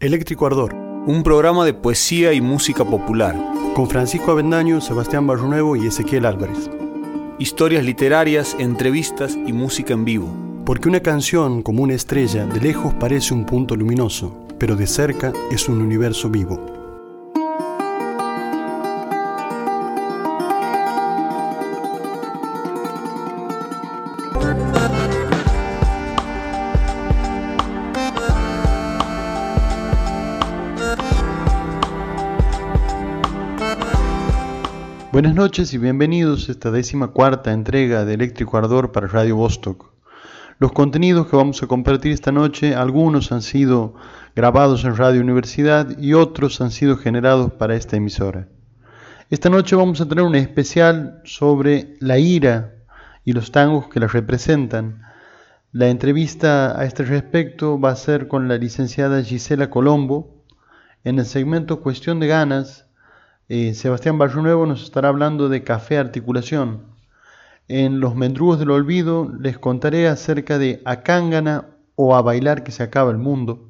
Eléctrico Ardor, un programa de poesía y música popular. con Francisco Avendaño, Sebastián Barrunuevo y Ezequiel Álvarez. Historias literarias, entrevistas y música en vivo. Porque una canción, como una estrella, de lejos parece un punto luminoso, pero de cerca es un universo vivo. Buenas noches y bienvenidos a esta décima cuarta entrega de Eléctrico Ardor para Radio Vostok. Los contenidos que vamos a compartir esta noche, algunos han sido grabados en Radio Universidad y otros han sido generados para esta emisora. Esta noche vamos a tener un especial sobre la ira y los tangos que la representan. La entrevista a este respecto va a ser con la licenciada Gisela Colombo en el segmento Cuestión de Ganas eh, Sebastián Barrunuevo nos estará hablando de café articulación. En Los Mendrugos del Olvido les contaré acerca de Acángana o A Bailar que se acaba el mundo.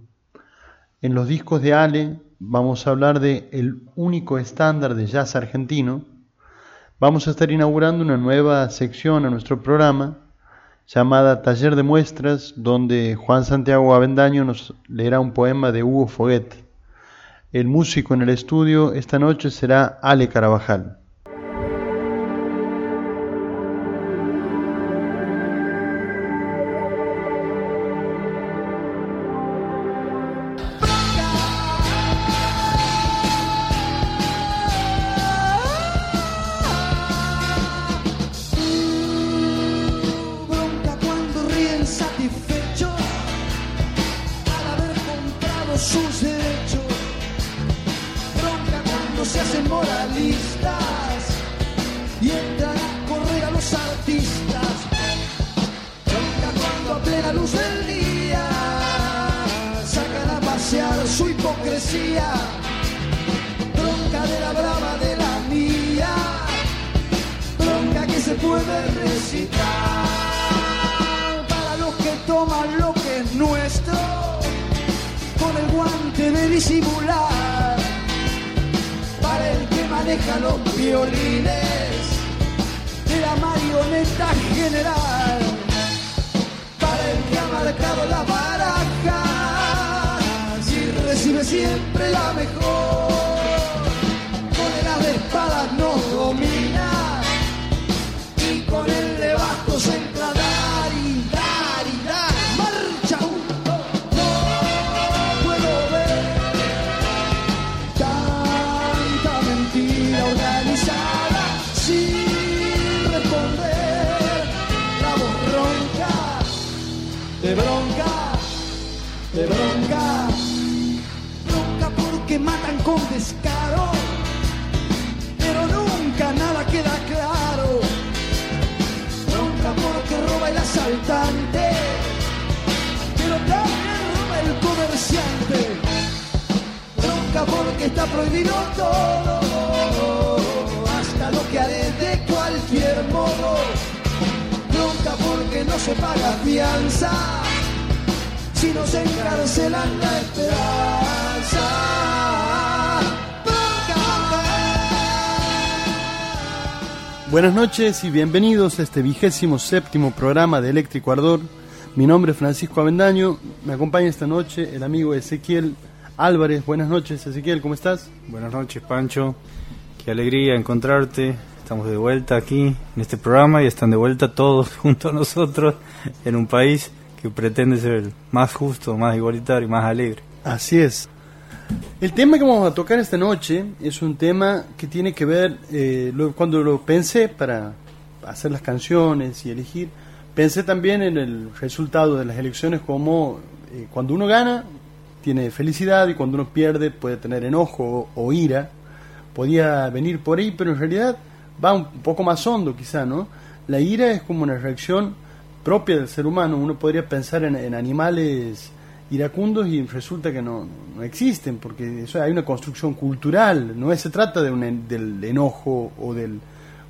En los discos de Ale vamos a hablar de El único estándar de jazz argentino. Vamos a estar inaugurando una nueva sección a nuestro programa llamada Taller de Muestras, donde Juan Santiago Avendaño nos leerá un poema de Hugo Foguet. El músico en el estudio esta noche será Ale Carabajal. Si nos encarcelan la esperanza. Buenas noches y bienvenidos a este vigésimo séptimo programa de Eléctrico Ardor. Mi nombre es Francisco Avendaño, me acompaña esta noche el amigo Ezequiel Álvarez. Buenas noches Ezequiel, ¿cómo estás? Buenas noches, Pancho. Qué alegría encontrarte. Estamos de vuelta aquí en este programa y están de vuelta todos junto a nosotros en un país que pretende ser más justo, más igualitario y más alegre. Así es. El tema que vamos a tocar esta noche es un tema que tiene que ver, eh, cuando lo pensé para hacer las canciones y elegir, pensé también en el resultado de las elecciones como eh, cuando uno gana tiene felicidad y cuando uno pierde puede tener enojo o ira. Podía venir por ahí, pero en realidad va un poco más hondo quizá, ¿no? La ira es como una reacción propia del ser humano. Uno podría pensar en, en animales iracundos y resulta que no, no existen, porque eso hay una construcción cultural, no se trata de un del enojo o del,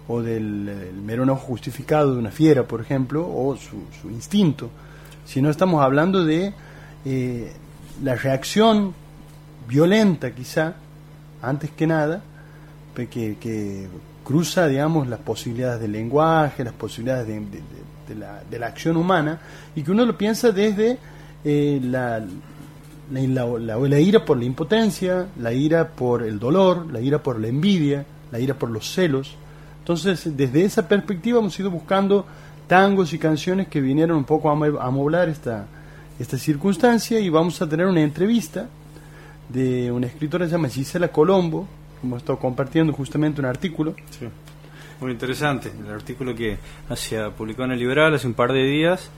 o del eh, mero enojo justificado de una fiera, por ejemplo, o su, su instinto, sino estamos hablando de eh, la reacción violenta quizá, antes que nada, que, que, cruza, digamos, las posibilidades del lenguaje, las posibilidades de, la, de la, acción humana, y que uno lo piensa desde eh, la, la, ira por la impotencia, la ira por el dolor, la ira por la envidia, la ira por los celos. Entonces, desde esa perspectiva hemos ido buscando tangos y canciones que vinieron un poco a amoblar esta, esta circunstancia y vamos a tener una entrevista de una escritora que se Gisela Colombo, hemos estado compartiendo justamente un artículo. Sí. Muy interesante, el artículo que hacia, publicó en el Liberal hace un par de días,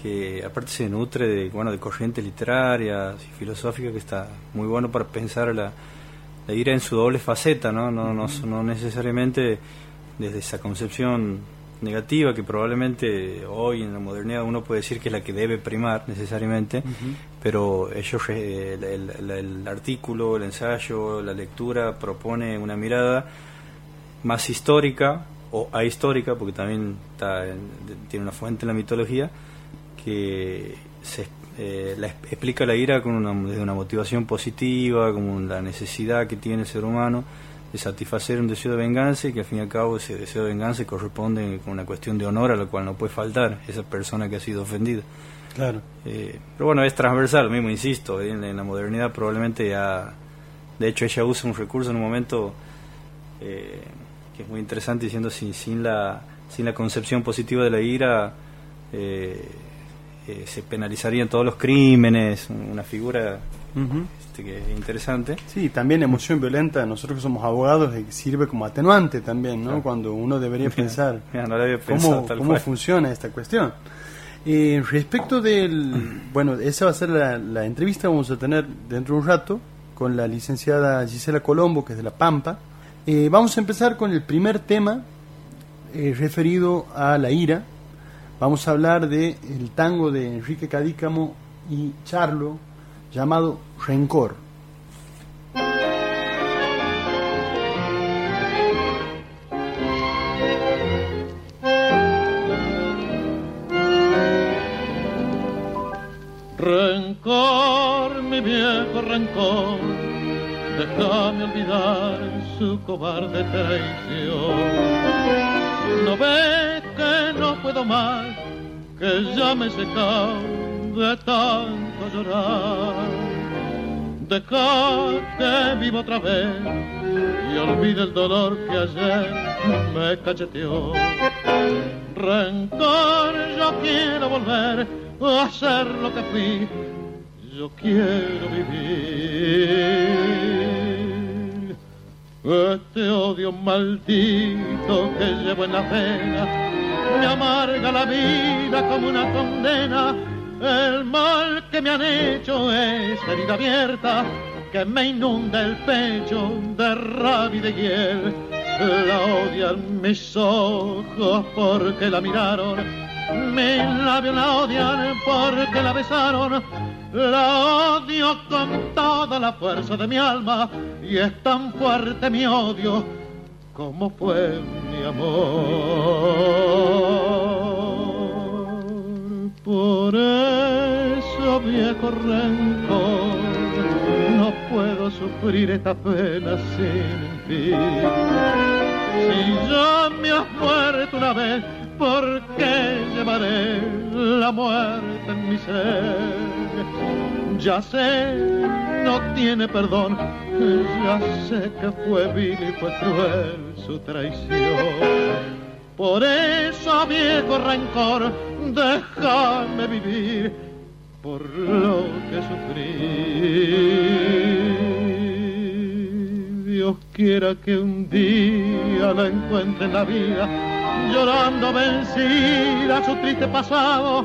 que aparte se nutre de, bueno, de corrientes literarias y filosóficas, que está muy bueno para pensar la, la ira en su doble faceta, ¿no? No, no, no necesariamente desde esa concepción negativa que probablemente hoy en la modernidad uno puede decir que es la que debe primar necesariamente, pero ellos el, artículo, el ensayo, la lectura propone una mirada más histórica o ahistórica, porque también tiene una fuente en la mitología que se, eh, explica la ira con una, desde una motivación positiva, como la necesidad que tiene el ser humano de satisfacer un deseo de venganza y que al fin y al cabo ese deseo de venganza corresponde con una cuestión de honor a la cual no puede faltar esa persona que ha sido ofendida. Claro. Eh, pero bueno, es transversal, lo mismo, insisto, en, la modernidad probablemente ya, de hecho ella usa un recurso en un momento eh, que es muy interesante diciendo sin, sin, la, sin la concepción positiva de la ira eh, se penalizarían todos los crímenes, una figura este, que es interesante. Sí, también emoción violenta, nosotros que somos abogados, eh, sirve como atenuante también, ¿no? Cuando uno debería pensar cómo, funciona esta cuestión. Eh, respecto del, bueno, esa va a ser la, entrevista que vamos a tener dentro de un rato con la licenciada Gisela Colombo, que es de La Pampa. Eh, vamos a empezar con el primer tema referido a la ira. Vamos a hablar de el tango de Enrique Cadícamo y Charlo, llamado Rencor. Rencor, mi viejo rencor, déjame olvidar su cobarde traición. No ves que no puedo más, que ya me he secado de tanto llorar Deja que vivo otra vez y olvide el dolor que ayer me cacheteó. Rencor, yo quiero volver a ser lo que fui, yo quiero vivir. Este odio maldito que llevo en la pena me amarga la vida como una condena el mal que me han hecho es herida abierta que me inunda el pecho de rabia y de hiel. La odian mis ojos porque la miraron, mis labios la odian porque la besaron. La odio con toda la fuerza de mi alma y es tan fuerte mi odio como fue mi amor. Por eso, viejo rencor, no puedo sufrir esta pena sin fin. Si ya me has muerto una vez, ¿por qué llevaré la muerte en mi ser? Ya sé, no tiene perdón, ya sé que fue vil y fue cruel su traición. Por eso, viejo rencor, déjame vivir por lo que sufrí. Dios quiera que un día la encuentre en la vida, llorando vencida su triste pasado,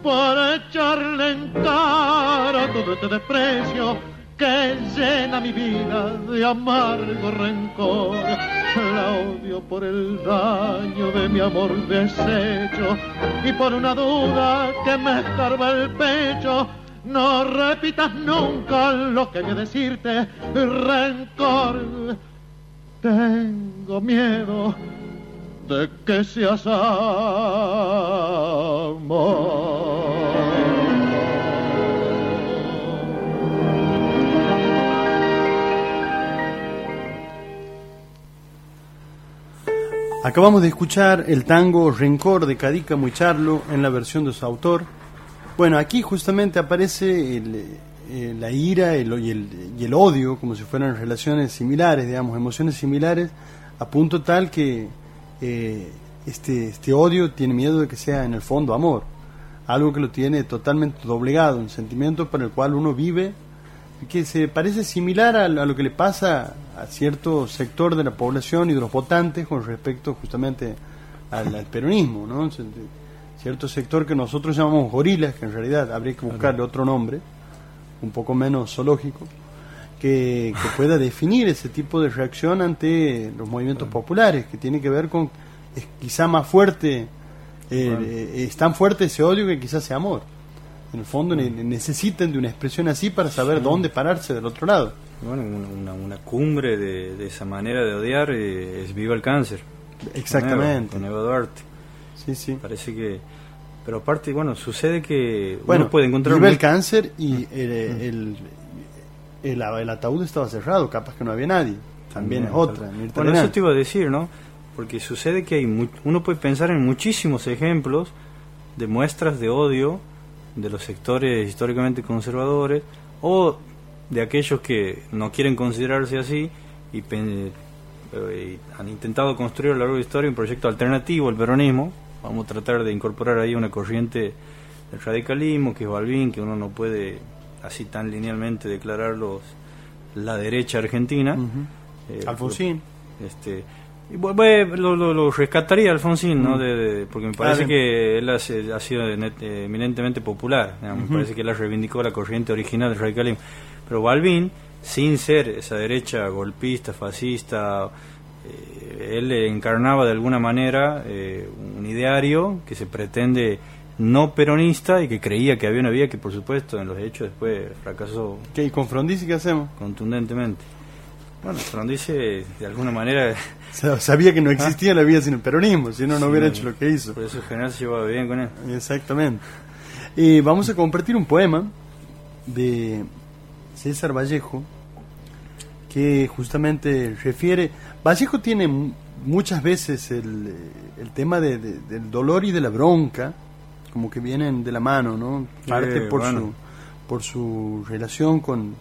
por echarle en cara todo este desprecio que llena mi vida de amargo rencor. La odio por el daño de mi amor deshecho y por una duda que me escarba el pecho. No repitas nunca lo que voy decirte, rencor. Tengo miedo de que seas amor. Acabamos de escuchar el tango Rencor de Cadícamo y Charlo en la versión de su autor, bueno, aquí justamente aparece el, eh, la ira el- y, el, y el odio como si fueran relaciones similares, digamos, emociones similares, a punto tal que eh, este, este odio tiene miedo de que sea en el fondo amor, algo que lo tiene totalmente doblegado, un sentimiento para el cual uno vive que se parece similar a, lo que le pasa a cierto sector de la población y de los votantes con respecto justamente al peronismo, ¿no? Cierto sector que nosotros llamamos gorilas, que en realidad habría que buscarle otro nombre, un poco menos zoológico, que, que pueda definir ese tipo de reacción ante los movimientos populares, que tiene que ver con, es quizá más fuerte, eh, eh, es tan fuerte ese odio que quizás sea amor. En el fondo ne- necesitan de una expresión así para saber dónde pararse del otro lado. Bueno, una, una- una cumbre de, de esa manera de odiar eh, es Viva el Cáncer. Exactamente. Con Eva Duarte. Sí, sí. Parece que. Pero aparte, bueno, sucede que Bueno, uno puede encontrar. vive el cáncer y el, el, el- el ataúd estaba cerrado, capaz que no había nadie. También es otra. Mirta Bueno, eso te iba a decir, ¿no? Porque sucede que hay mu- uno puede pensar en muchísimos ejemplos de muestras de odio de los sectores históricamente conservadores o de aquellos que no quieren considerarse así y, pen- eh, y han intentado construir a lo largo de la historia un proyecto alternativo al peronismo. Vamos a tratar de incorporar ahí una corriente del radicalismo, que es Balvin, que uno no puede así tan linealmente declararlos la derecha argentina. Eh, Alfonsín. este y lo, lo, lo rescataría Alfonsín no. De- de- porque me parece Claro. que él hace- ha sido eh, eminentemente popular me parece que él reivindicó la corriente original del radicalismo pero Balvin sin ser esa derecha golpista fascista eh, él encarnaba de alguna manera eh, un ideario que se pretende no peronista y que creía que había una vía que por supuesto en los hechos después fracasó ¿Qué, ¿Y con Frondizi qué hacemos? contundentemente. Bueno, Frondizi de alguna manera, Sa- Sabía que no existía la vida sin el peronismo, si no, no hubiera hecho lo que hizo. por eso en general se llevaba bien con él. Exactamente. Eh, vamos a compartir un poema de César Vallejo que justamente refiere... Vallejo tiene mu- muchas veces el, eh, el tema de- de- del dolor y de la bronca, como que vienen de la mano, ¿no? Parte por, bueno. su, por su relación con,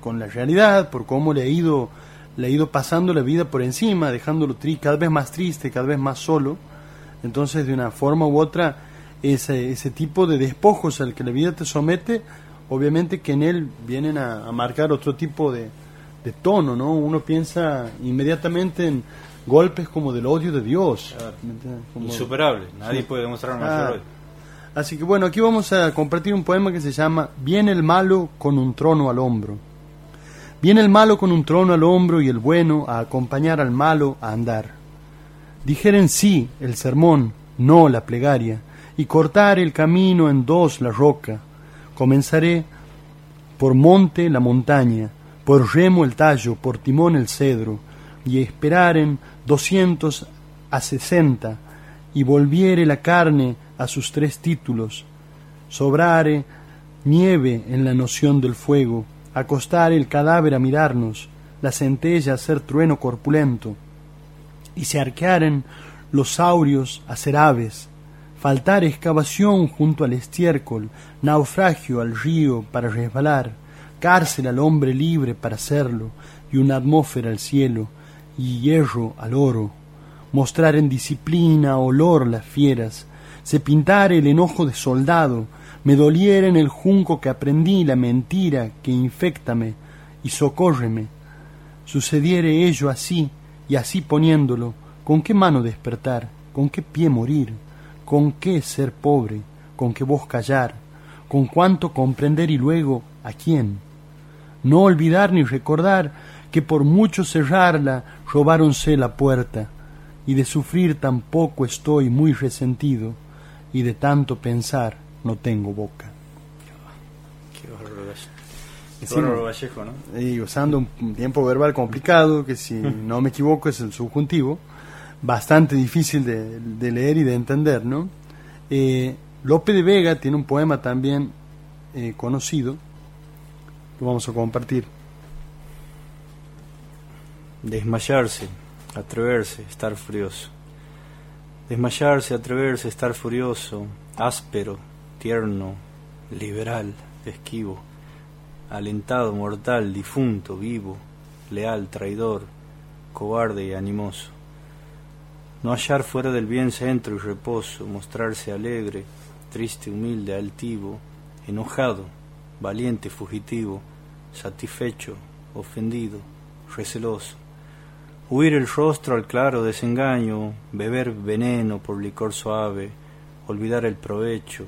con la realidad, por cómo le ha ido le ha ido pasando la vida por encima, dejándolo tri cada vez más triste, cada vez más solo. Entonces, de una forma u otra, ese, ese tipo de despojos al que la vida te somete, obviamente que en él vienen a, a marcar otro tipo de, de tono, ¿no? Uno piensa inmediatamente en golpes como del odio de Dios. Insuperable, nadie Sí. puede demostrar mayor odio. Así que bueno, aquí vamos a compartir un poema que se llama Viene el malo con un trono al hombro. Viene el malo con un trono al hombro y el bueno a acompañar al malo a andar. Dijeren sí el sermón, no la plegaria, y cortar el camino en dos la roca. Comenzaré por monte la montaña, por remo el tallo, por timón el cedro, y esperaren doscientos a sesenta, y volviere la carne a sus tres títulos, sobrare nieve en la noción del fuego, acostar el cadáver a mirarnos, la centella a hacer trueno corpulento, y se arquearen los saurios a ser aves, faltar excavación junto al estiércol, naufragio al río para resbalar, cárcel al hombre libre para hacerlo, y una atmósfera al cielo, y hierro al oro, mostrar en disciplina olor las fieras, se pintare el enojo de soldado, me doliera en el junco que aprendí la mentira que infectame y socórreme. Sucediere ello así, y así poniéndolo, ¿con qué mano despertar? ¿Con qué pie morir? ¿Con qué ser pobre? ¿Con qué voz callar? ¿Con cuánto comprender y luego a quién? No olvidar ni recordar que por mucho cerrarla robáronse la puerta, y de sufrir tampoco estoy muy resentido, y de tanto pensar no tengo boca. Qué Vallejo. Qué Sí. bárbaro Vallejo, ¿no? y usando un- un tiempo verbal complicado, que si no me equivoco es el subjuntivo, bastante difícil de, de leer y de entender, ¿no? Eh, Lope de Vega tiene un poema también eh, conocido, vamos a compartir. Desmayarse, atreverse, estar furioso. Desmayarse, atreverse, estar furioso, áspero, tierno, liberal, esquivo, alentado, mortal, difunto, vivo, leal, traidor, cobarde y animoso. No hallar fuera del bien centro y reposo, mostrarse alegre, triste, humilde, altivo, enojado, valiente, fugitivo, satisfecho, ofendido, receloso. Huir el rostro al claro desengaño, beber veneno por licor suave, olvidar el provecho,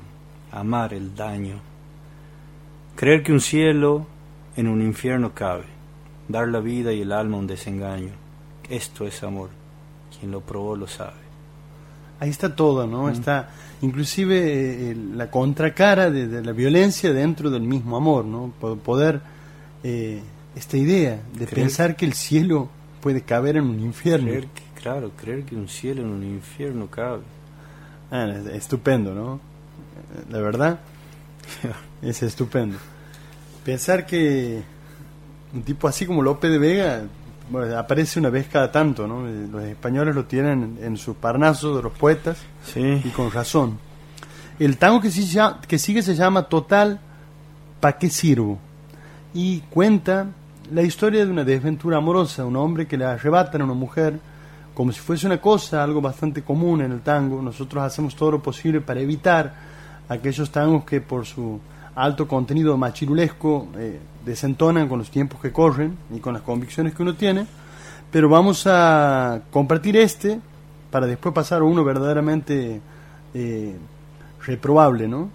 amar el daño. Creer que un cielo en un infierno cabe, dar la vida y el alma un desengaño. Esto es amor. Quien lo probó lo sabe. Ahí está todo, ¿no? Está inclusive eh, la contracara de, la violencia dentro del mismo amor, ¿no? Poder, eh, esta idea de pensar que el cielo puede caber en un infierno. claro, creer que un cielo en un infierno cabe. Ah, estupendo, ¿no? La verdad, es estupendo. Pensar que un tipo así como López de Vega aparece una vez cada tanto, ¿no? Eh, los españoles lo tienen en su parnaso de los poetas y con razón. El tango que, que sigue se llama Total, ¿pa' qué sirvo? Y cuenta la historia de una desventura amorosa, un hombre que le arrebatan a una mujer como si fuese una cosa, algo bastante común en el tango. Nosotros hacemos todo lo posible para evitar aquellos tangos que por su alto contenido machirulesco eh, desentonan con los tiempos que corren y con las convicciones que uno tiene, pero vamos a compartir este para después pasar a uno verdaderamente eh, reprobable, ¿no?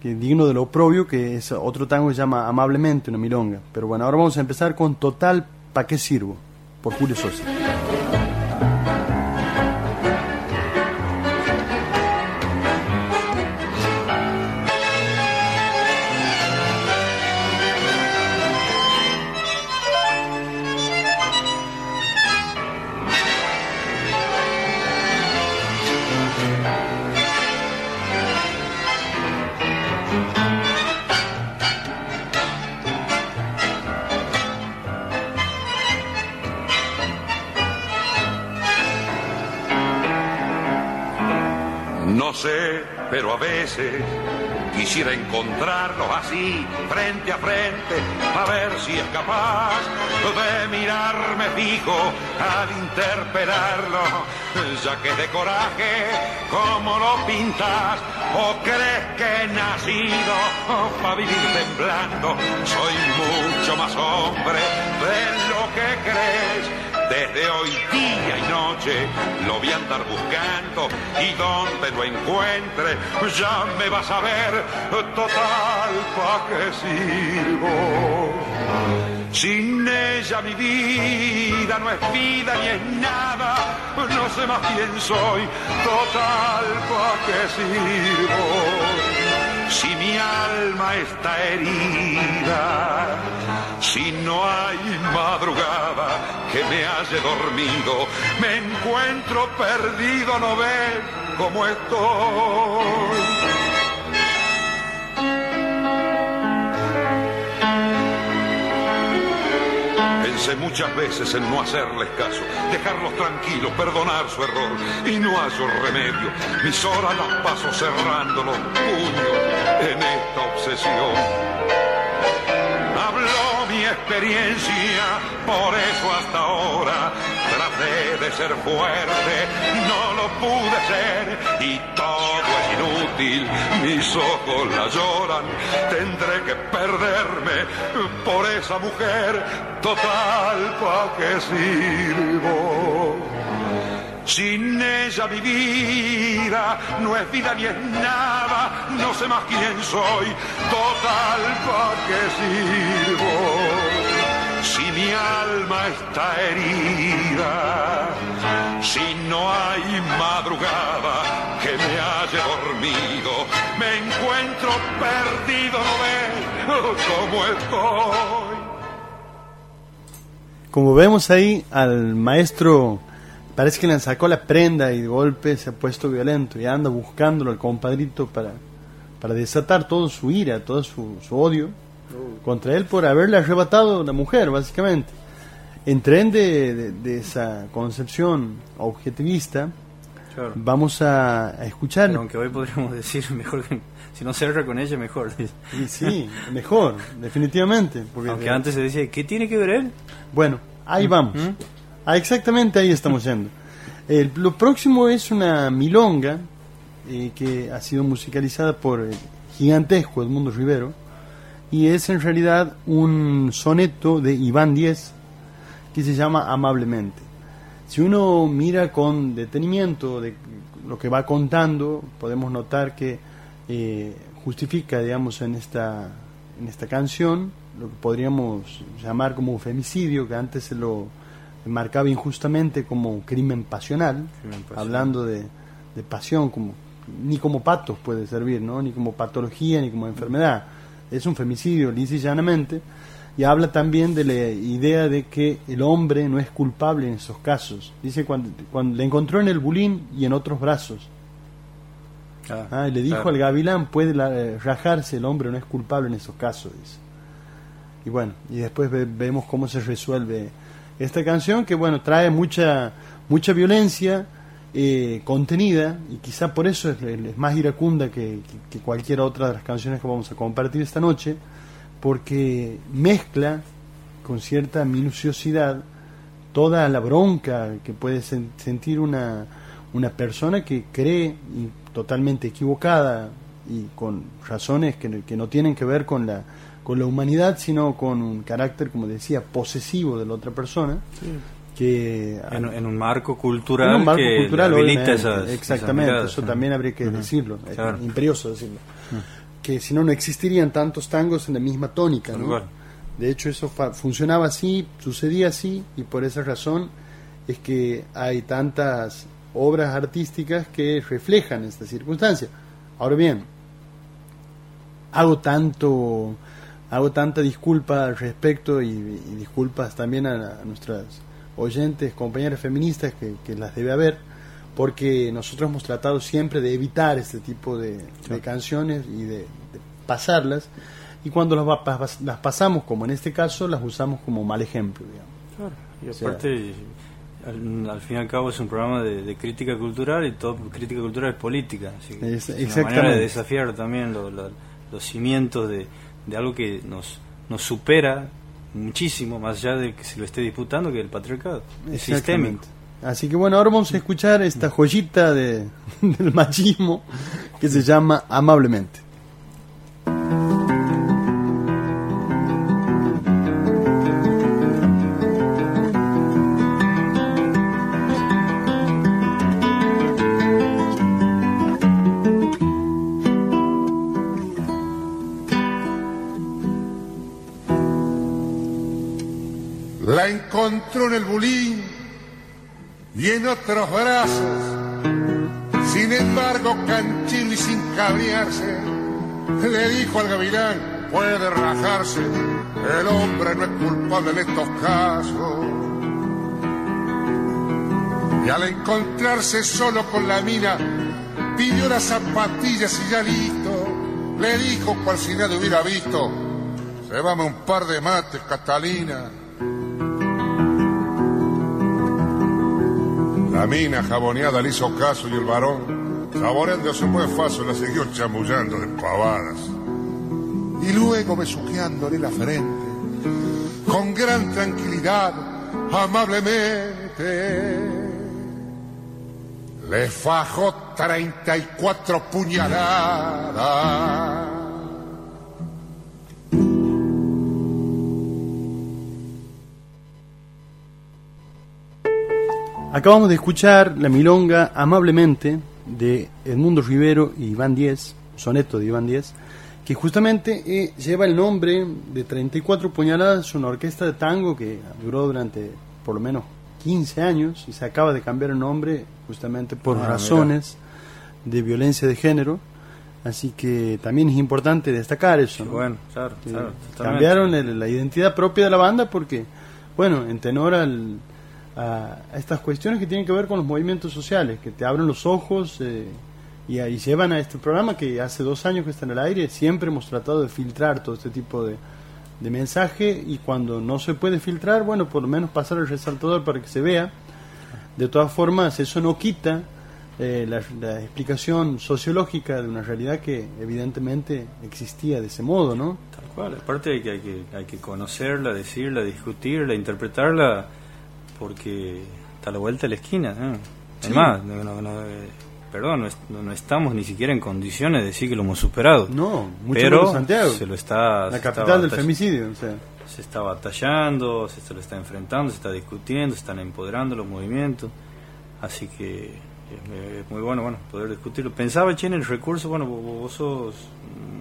que digno de lo propio, que es otro tango que se llama Amablemente, una milonga. Pero bueno, ahora vamos a empezar con Total, ¿pa' qué sirvo? Por Julio Sosa. Pero a veces quisiera encontrarlos así, frente a frente, a ver si es capaz de mirarme fijo al interpelarlo, ya que de coraje, como lo pintas, o crees que he nacido para vivir temblando, soy mucho más hombre de lo que crees desde hoy día y noche lo voy a andar buscando y donde lo encuentre ya me vas a ver total pa' que sirvo. Sin ella mi vida no es vida ni es nada, no sé más quién soy, total pa' que sirvo si mi alma está herida, si no hay madrugada que me haya dormido, me encuentro perdido, no ves cómo estoy. Pensé muchas veces en no hacerles caso, dejarlos tranquilos, perdonar su error y no hallo remedio. Mis horas las paso cerrando los puños en esta obsesión. Experiencia, por eso hasta ahora traté de ser fuerte, no lo pude ser. Y todo es inútil, mis ojos la lloran, tendré que perderme por esa mujer, total pa' que sirvo. Sin ella mi vida no es vida ni es nada, no sé más quién soy, total pa' que sirvo si mi alma está herida, si no hay madrugada que me haya dormido, me encuentro perdido, no ves cómo estoy. Como vemos ahí al maestro, parece que le sacó la prenda y de golpe se ha puesto violento y anda buscándolo al compadrito para, para desatar toda su ira, todo su, su odio contra él por haberle arrebatado a una mujer, básicamente. En tren de, esa concepción objetivista, Claro. Vamos a, a escuchar. Pero aunque hoy podríamos decir mejor que si no cerra con ella, mejor. Y sí, mejor, definitivamente. Porque Aunque antes se decía, ¿qué tiene que ver él? Bueno, ahí vamos. ¿Mm? Ah, exactamente ahí estamos yendo. Lo próximo es una milonga eh, que ha sido musicalizada por el gigantesco Edmundo Rivero y es en realidad un soneto de Iván Díez que se llama Amablemente. Si uno mira con detenimiento de lo que va contando, podemos notar que eh, justifica, digamos, en esta, en esta canción lo que podríamos llamar como un femicidio, que antes se lo marcaba injustamente como un crimen pasional, Crimen pasional. hablando de, de pasión, como ni como patos puede servir, ¿no? ni como patología, ni como enfermedad. Es un femicidio, lisa y llanamente, y habla también de la idea de que el hombre no es culpable en esos casos. Dice cuando, cuando le encontró en el bulín y en otros brazos. Ah, y le dijo al gavilán, puede la- eh, rajarse, el hombre no es culpable en esos casos, dice. Y bueno, y después ve- vemos cómo se resuelve esta canción, que bueno, trae mucha, mucha violencia eh, contenida, y quizá por eso es, es más iracunda que, que- cualquier otra de las canciones que vamos a compartir esta noche, porque mezcla con cierta minuciosidad toda la bronca que puede sen- sentir una, una persona que cree totalmente equivocada y con razones que, que no tienen que ver con la, con la humanidad, sino con un carácter, como decía, posesivo de la otra persona, que En, en un marco cultural en un marco que cultural, habilita esas, exactamente, esas miradas, eso ¿no? también habría que Ujú. decirlo, es Claro. imperioso decirlo, que si no, no existirían tantos tangos en la misma tónica, ¿no? De hecho, eso fa- funcionaba así, sucedía así, y por esa razón es que hay tantas obras artísticas que reflejan esta circunstancia. Ahora bien, hago tanto, hago tanta disculpa al respecto y, y disculpas también a, a nuestras oyentes, compañeras feministas que, que las debe haber, porque nosotros hemos tratado siempre de evitar este tipo de, de canciones y de, de pasarlas, y cuando las, las pasamos, como en este caso, las usamos como mal ejemplo. Digamos. Claro, y O sea- aparte, al, al fin y al cabo es un programa de, de crítica cultural y todo crítica cultural es política. Así que Es- es una exactamente. manera de desafiar también lo- lo- los cimientos de, de algo que nos, nos supera muchísimo, más allá de que se lo esté disputando, que el patriarcado. Es sistémico. Así que bueno, ahora vamos a escuchar esta joyita de, del machismo que se llama Amablemente. En el bulín y en otros brazos. Sin embargo, canchino y sin cabrearse, le dijo al gavilán, puede rajarse, el hombre no es culpable en estos casos. Y al encontrarse solo con la mina, pidió las zapatillas y ya listo, le dijo cual si nadie hubiera visto, se vame un par de mates, Catalina. La mina jaboneada le hizo caso y el varón, saboreándose muy fácil, la siguió chamullando de pavadas. Y luego besuqueándole la frente, con gran tranquilidad, amablemente, le fajó 34 puñaladas. Acabamos de escuchar la milonga Amablemente de Edmundo Rivero y Iván Díez, soneto de Iván Díez, que justamente eh, lleva el nombre de 34 puñaladas, una orquesta de tango que duró durante por lo menos 15 años y se acaba de cambiar el nombre justamente por Ah, razones de violencia de género. Así que también es importante destacar eso. ¿no? Bueno, claro, que claro, cambiaron el- la identidad propia de la banda porque, bueno, en tenor al- a, estas cuestiones que tienen que ver con los movimientos sociales, que te abren los ojos eh, y ahí llevan a este programa que hace dos años que está en el aire, siempre hemos tratado de filtrar todo este tipo de, de mensaje y cuando no se puede filtrar, bueno, por lo menos pasar el resaltador para que se vea. De todas formas, eso no quita eh, la, la explicación sociológica de una realidad que evidentemente existía de ese modo, ¿no? Tal cual, aparte hay que, hay que, hay que conocerla, decirla, discutirla, interpretarla, porque está a la vuelta de la esquina. ¿no? Sí. Además, no, no- no, eh, perdón, no, es- no- no estamos ni siquiera en condiciones de decir que lo hemos superado. No, mucho pero menos Santiago, se lo está, la capital del femicidio. O sea, se está batallando, se, se lo está enfrentando, se está discutiendo, se están empoderando los movimientos. Así que es, es muy bueno bueno poder discutirlo. Pensaba, che, en el recurso, bueno, vos, vos sos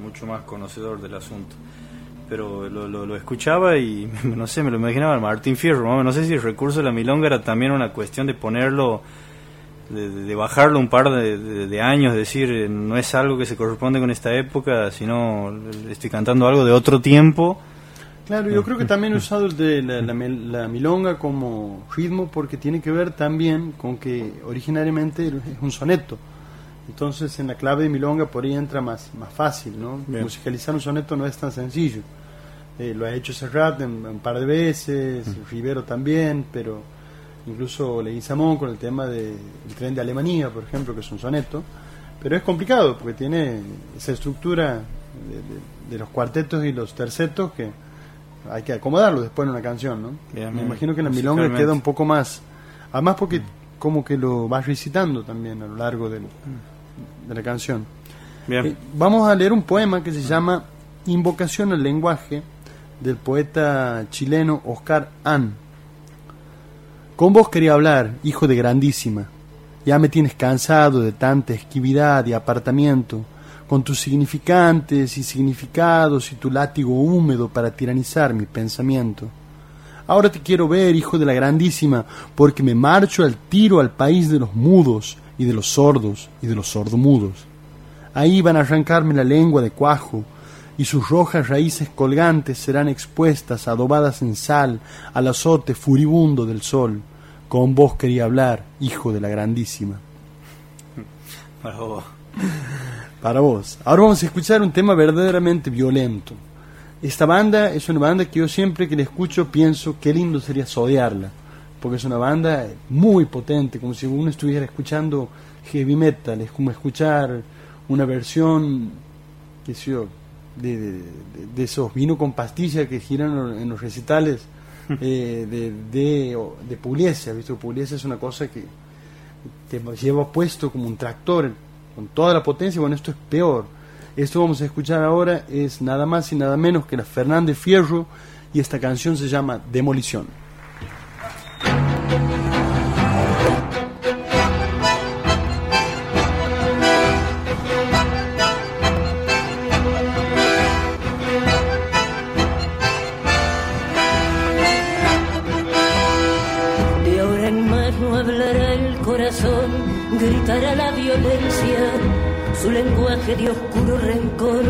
mucho más conocedor del asunto. Pero lo, lo, lo escuchaba y no sé, me lo imaginaba Martín Fierro. ¿no? No sé si el recurso de la milonga era también una cuestión de ponerlo, de, de- bajarlo un par de, de- de años, decir, eh, no es algo que se corresponde con esta época, sino estoy cantando algo de otro tiempo. Claro, yo creo que también he usado el de la, la la milonga como ritmo porque tiene que ver también con que originariamente es un soneto. Entonces en la clave de milonga por ahí entra más, más fácil, ¿no? Bien. Musicalizar un soneto no es tan sencillo. Eh, lo ha hecho Serrat en- un par de veces, Rivero también, pero incluso Leguizamón con el tema del tren de Alemania, por ejemplo, que es un soneto. Pero es complicado porque tiene esa estructura de, de- de los cuartetos y los tercetos que hay que acomodarlo después en una canción, ¿no? Bien, Me imagino que en la milonga queda un poco más, además porque como que lo vas recitando también a lo largo del- de la canción. Bien. Eh, vamos a leer un poema que se llama Invocación al lenguaje del poeta chileno Oscar An. Con vos quería hablar, hijo de grandísima. Ya me tienes cansado de tanta esquividad y apartamiento, con tus significantes y significados y tu látigo húmedo para tiranizar mi pensamiento. Ahora te quiero ver, hijo de la grandísima, porque me marcho al tiro al país de los mudos y de los sordos y de los sordomudos. Ahí van a arrancarme la lengua de cuajo, y sus rojas raíces colgantes serán expuestas, adobadas en sal, al azote furibundo del sol. Con vos quería hablar, hijo de la grandísima. Para vos. Para vos. Ahora vamos a escuchar un tema verdaderamente violento. Esta banda es una banda que yo siempre que la escucho pienso qué lindo sería odiarla. Porque es una banda muy potente, como si uno estuviera escuchando heavy metal. Es como escuchar una versión, qué sé yo, de, de, de- esos vino con pastilla que giran en los recitales eh, de, de, de Pugliese. ¿Visto? Pugliese es una cosa que te lleva puesto como un tractor con toda la potencia. Bueno, esto es peor. Esto vamos a escuchar ahora es nada más y nada menos que la Fernández Fierro y esta canción se llama Demolición. De oscuro rencor,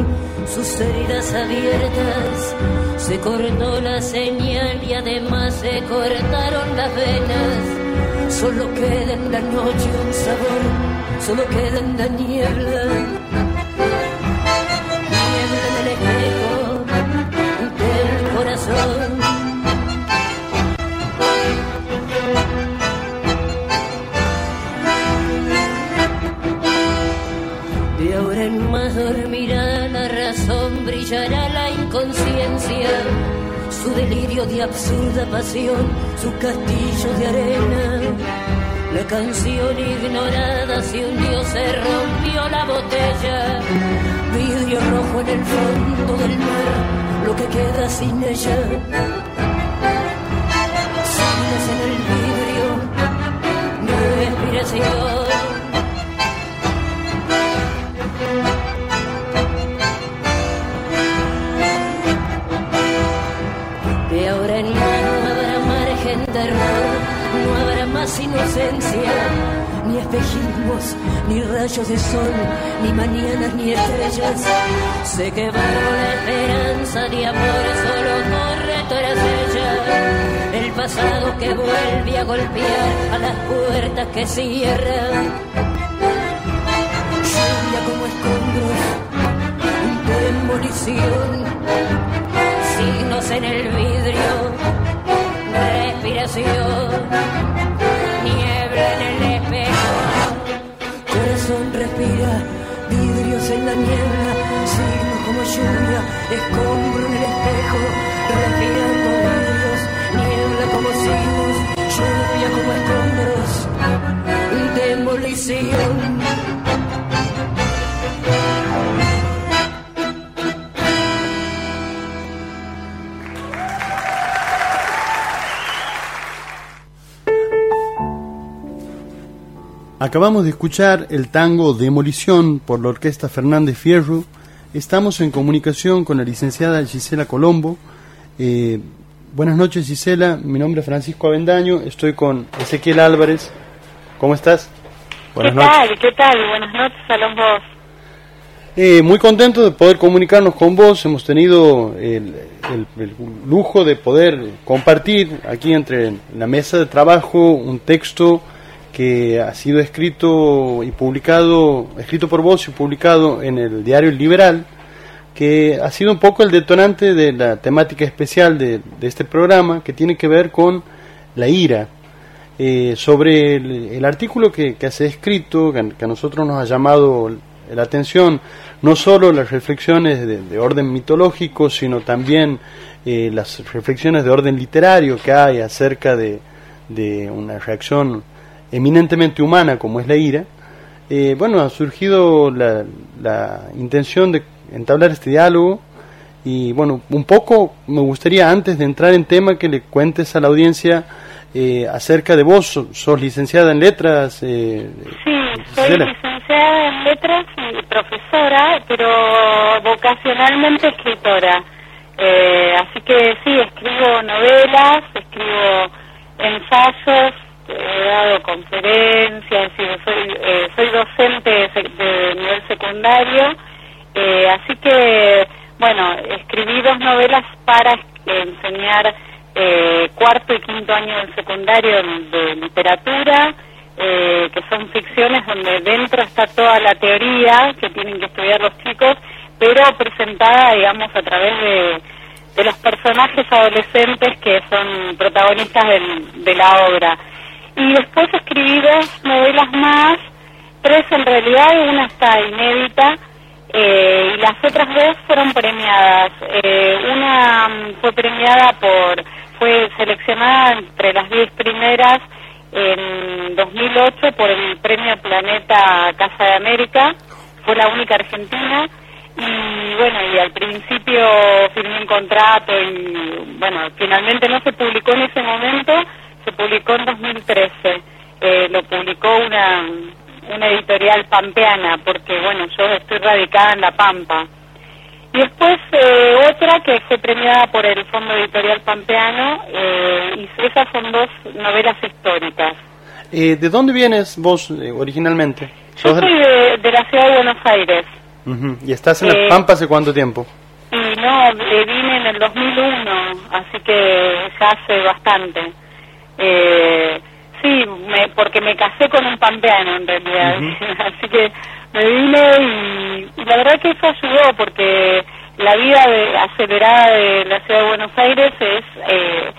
sus heridas abiertas. Se cortó la señal y además se cortaron las venas. Solo queda en la noche un sabor, solo queda en la. Niebla brillará la inconsciencia, su delirio de absurda pasión, su castillo de arena. La canción ignorada se hundió, se rompió la botella, vidrio rojo en el fondo del mar, lo que queda sin ella. Signos en el vidrio, respiración. Inocencia, ni espejismos, ni rayos de sol, ni mañanas, ni estrellas. Se quebró la esperanza de amor, solo corre tras ella. El pasado que vuelve a golpear a las puertas que cierran. Lluvia como escombros, demolición signos en el vidrio, respiración, respira, vidrios en la niebla, signos como lluvia, escombro en el espejo, respirando vidrios, niebla como signos, lluvia como escombros, demolición. Acabamos de escuchar el tango Demolición por la Orquesta Fernández Fierro. Estamos en comunicación con la licenciada Gisela Colombo. Eh, buenas noches Gisela, mi nombre es Francisco Avendaño, estoy con Ezequiel Álvarez. ¿Cómo estás? Buenas ¿Qué tal? ¿Qué tal? Buenas noches a los dos. Eh, muy contento de poder comunicarnos con vos. Hemos tenido el, el, lujo de poder compartir aquí entre la mesa de trabajo un texto que ha sido escrito y publicado, escrito por vos y publicado en el diario Liberal, que ha sido un poco el detonante de la temática especial de, este programa, que tiene que ver con la ira. Eh, sobre el, artículo que, que has escrito, que, a nosotros nos ha llamado la atención, no solo las reflexiones de, orden mitológico, sino también eh, las reflexiones de orden literario que hay acerca de, de una reacción eminentemente humana como es la ira, eh, bueno, ha surgido la, la, intención de entablar este diálogo y bueno, un poco me gustaría antes de entrar en tema que le cuentes a la audiencia eh, acerca de vos, sos, licenciada en letras. Eh, sí, soy licenciada en letras y profesora, pero vocacionalmente escritora. así que sí, escribo novelas, escribo ensayos, he dado conferencias, soy, eh, soy docente de, nivel secundario, eh, así que, bueno, escribí dos novelas para enseñar eh, cuarto y quinto año del secundario de literatura, que son ficciones donde dentro está toda la teoría que tienen que estudiar los chicos, pero presentada, digamos, a través de, de los personajes adolescentes que son protagonistas de la obra. Y después escribí dos novelas más, tres en realidad y una está inédita, eh, y las otras dos fueron premiadas. Eh, una mm, fue premiada por, fue seleccionada entre las diez primeras en 2008 por el premio Planeta Casa de América, fue la única argentina, y bueno, y al principio firmé un contrato y bueno, finalmente no se publicó en ese momento, se publicó en 2013. Eh, lo publicó una, una editorial pampeana, porque bueno, yo estoy radicada en La Pampa. Y después eh, otra que fue premiada por el Fondo Editorial Pampeano, eh, y esas son dos novelas históricas. ¿De dónde vienes vos originalmente? Yo soy de, la ciudad de Buenos Aires. ¿Y estás en La Pampa hace cuánto tiempo? Y no, vine en el 2001, así que ya hace bastante. Eh, sí, me, porque me casé con un pampeano en realidad, así que me vine y, la verdad que eso ayudó porque la vida de, acelerada de la ciudad de Buenos Aires es eh,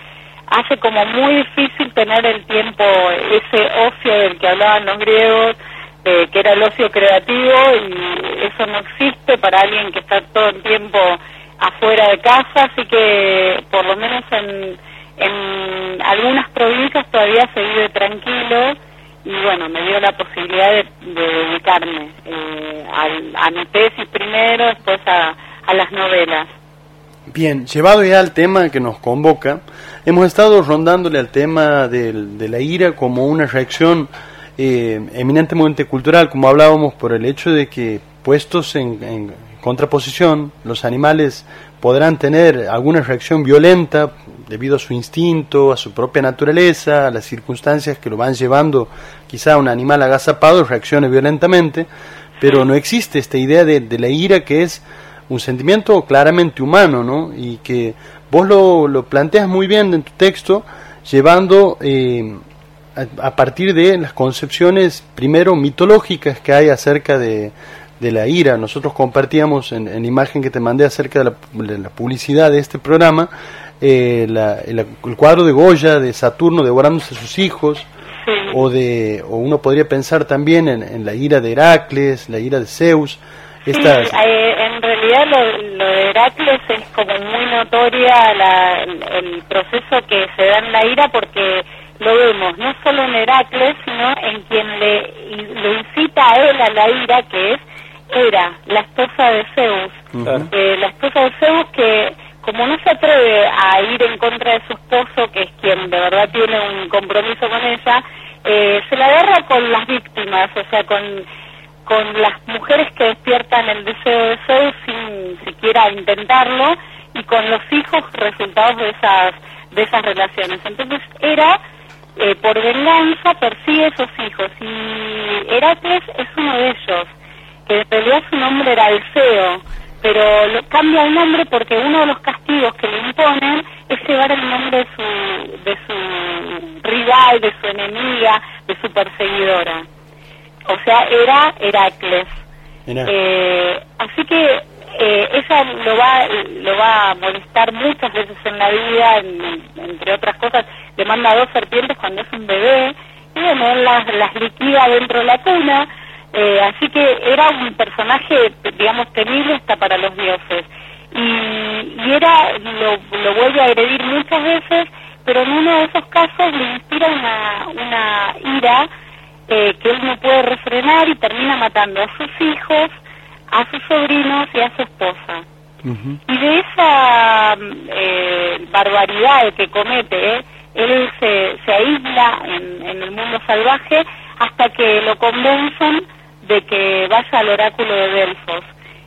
hace como muy difícil tener el tiempo, ese ocio del que hablaban los griegos, eh, que era el ocio creativo y eso no existe para alguien que está todo el tiempo afuera de casa, así que por lo menos en en algunas provincias todavía se vive tranquilo y bueno, me dio la posibilidad de, dedicarme eh, a, mi tesis primero, después a, las novelas. Bien, llevado ya al tema que nos convoca, hemos estado rondándole al tema de la ira como una reacción eh, eminentemente cultural, como hablábamos, por el hecho de que puestos en contraposición, los animales podrán tener alguna reacción violenta debido a su instinto, a su propia naturaleza, a las circunstancias que lo van llevando, quizá un animal agazapado reaccione violentamente, pero no existe esta idea de, la ira que es un sentimiento claramente humano, ¿no? Y que vos lo, lo planteas muy bien en tu texto, llevando eh, a, partir de las concepciones, primero, mitológicas que hay acerca de, de la ira. Nosotros compartíamos en, la imagen que te mandé acerca de la, publicidad de este programa, eh, el, cuadro de Goya de Saturno devorándose a sus hijos, o, de, o uno podría pensar también en, la ira de Heracles, la ira de Zeus. Estas... Sí, eh, en realidad lo, lo, de Heracles es como muy notoria la, el, proceso que se da en la ira porque lo vemos no solo en Heracles, sino en quien le, lo incita a él a la ira, que es Hera, la esposa de Zeus. eh, la esposa de Zeus que como no se atreve a ir en contra de su esposo, que es quien de verdad tiene un compromiso con ella, eh, se la agarra con las víctimas, o sea, con con las mujeres que despiertan el deseo de Zeus sin siquiera intentarlo y con los hijos resultados de esas de esas relaciones. Entonces era eh, por venganza persigue esos hijos y Heracles es uno de ellos, que en realidad su nombre era Alceo, pero lo, cambia el nombre porque uno de los castigos que le imponen es llevar el nombre de su, de su rival, de su enemiga, de su perseguidora o sea, era Heracles. Eh, así que eh, ella lo va, lo va a molestar muchas veces en la vida, en, entre otras cosas, le manda dos serpientes cuando es un bebé, y bueno, él las, las liquida dentro de la cuna, eh, así que era un personaje, digamos, temible hasta para los dioses. Y, y era, lo, lo vuelve a agredir muchas veces, pero en uno de esos casos le inspira una, una ira eh, que él no puede refrenar y termina matando a sus hijos, a sus sobrinos y a su esposa. Uh -huh. Y de esa eh, barbaridad que comete, eh, él se, se aísla en, en, el mundo salvaje hasta que lo convencen de que vaya al oráculo de Delfos.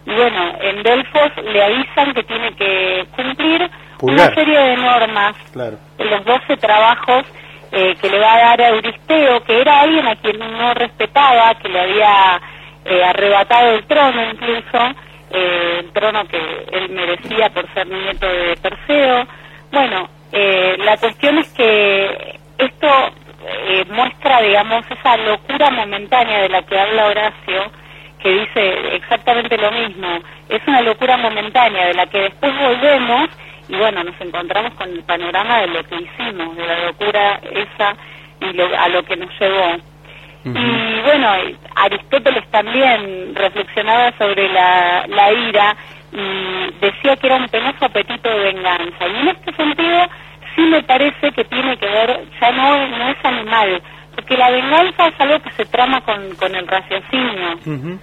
Y bueno, en Delfos le avisan que tiene que cumplir Pulgar. una serie de normas, claro. los 12 trabajos eh, que le va a dar a Euristeo, que era alguien a quien no respetaba, que le había eh, arrebatado el trono incluso, eh, el trono que él merecía por ser nieto de Perseo. Bueno, la cuestión es que esto muestra, digamos, esa locura momentánea de la que habla Horacio, que dice exactamente lo mismo. Es una locura momentánea de la que después volvemos y bueno, nos encontramos con el panorama de lo que hicimos, de la locura esa y lo, a lo que nos llevó. Uh -huh. Y bueno, Aristóteles también reflexionaba sobre la, la ira y decía que era un penoso apetito de venganza. Y en este sentido sí me parece que tiene que ver, ya no, no es animal, porque la venganza es algo que se trama con, con el raciocinio. Uh -huh.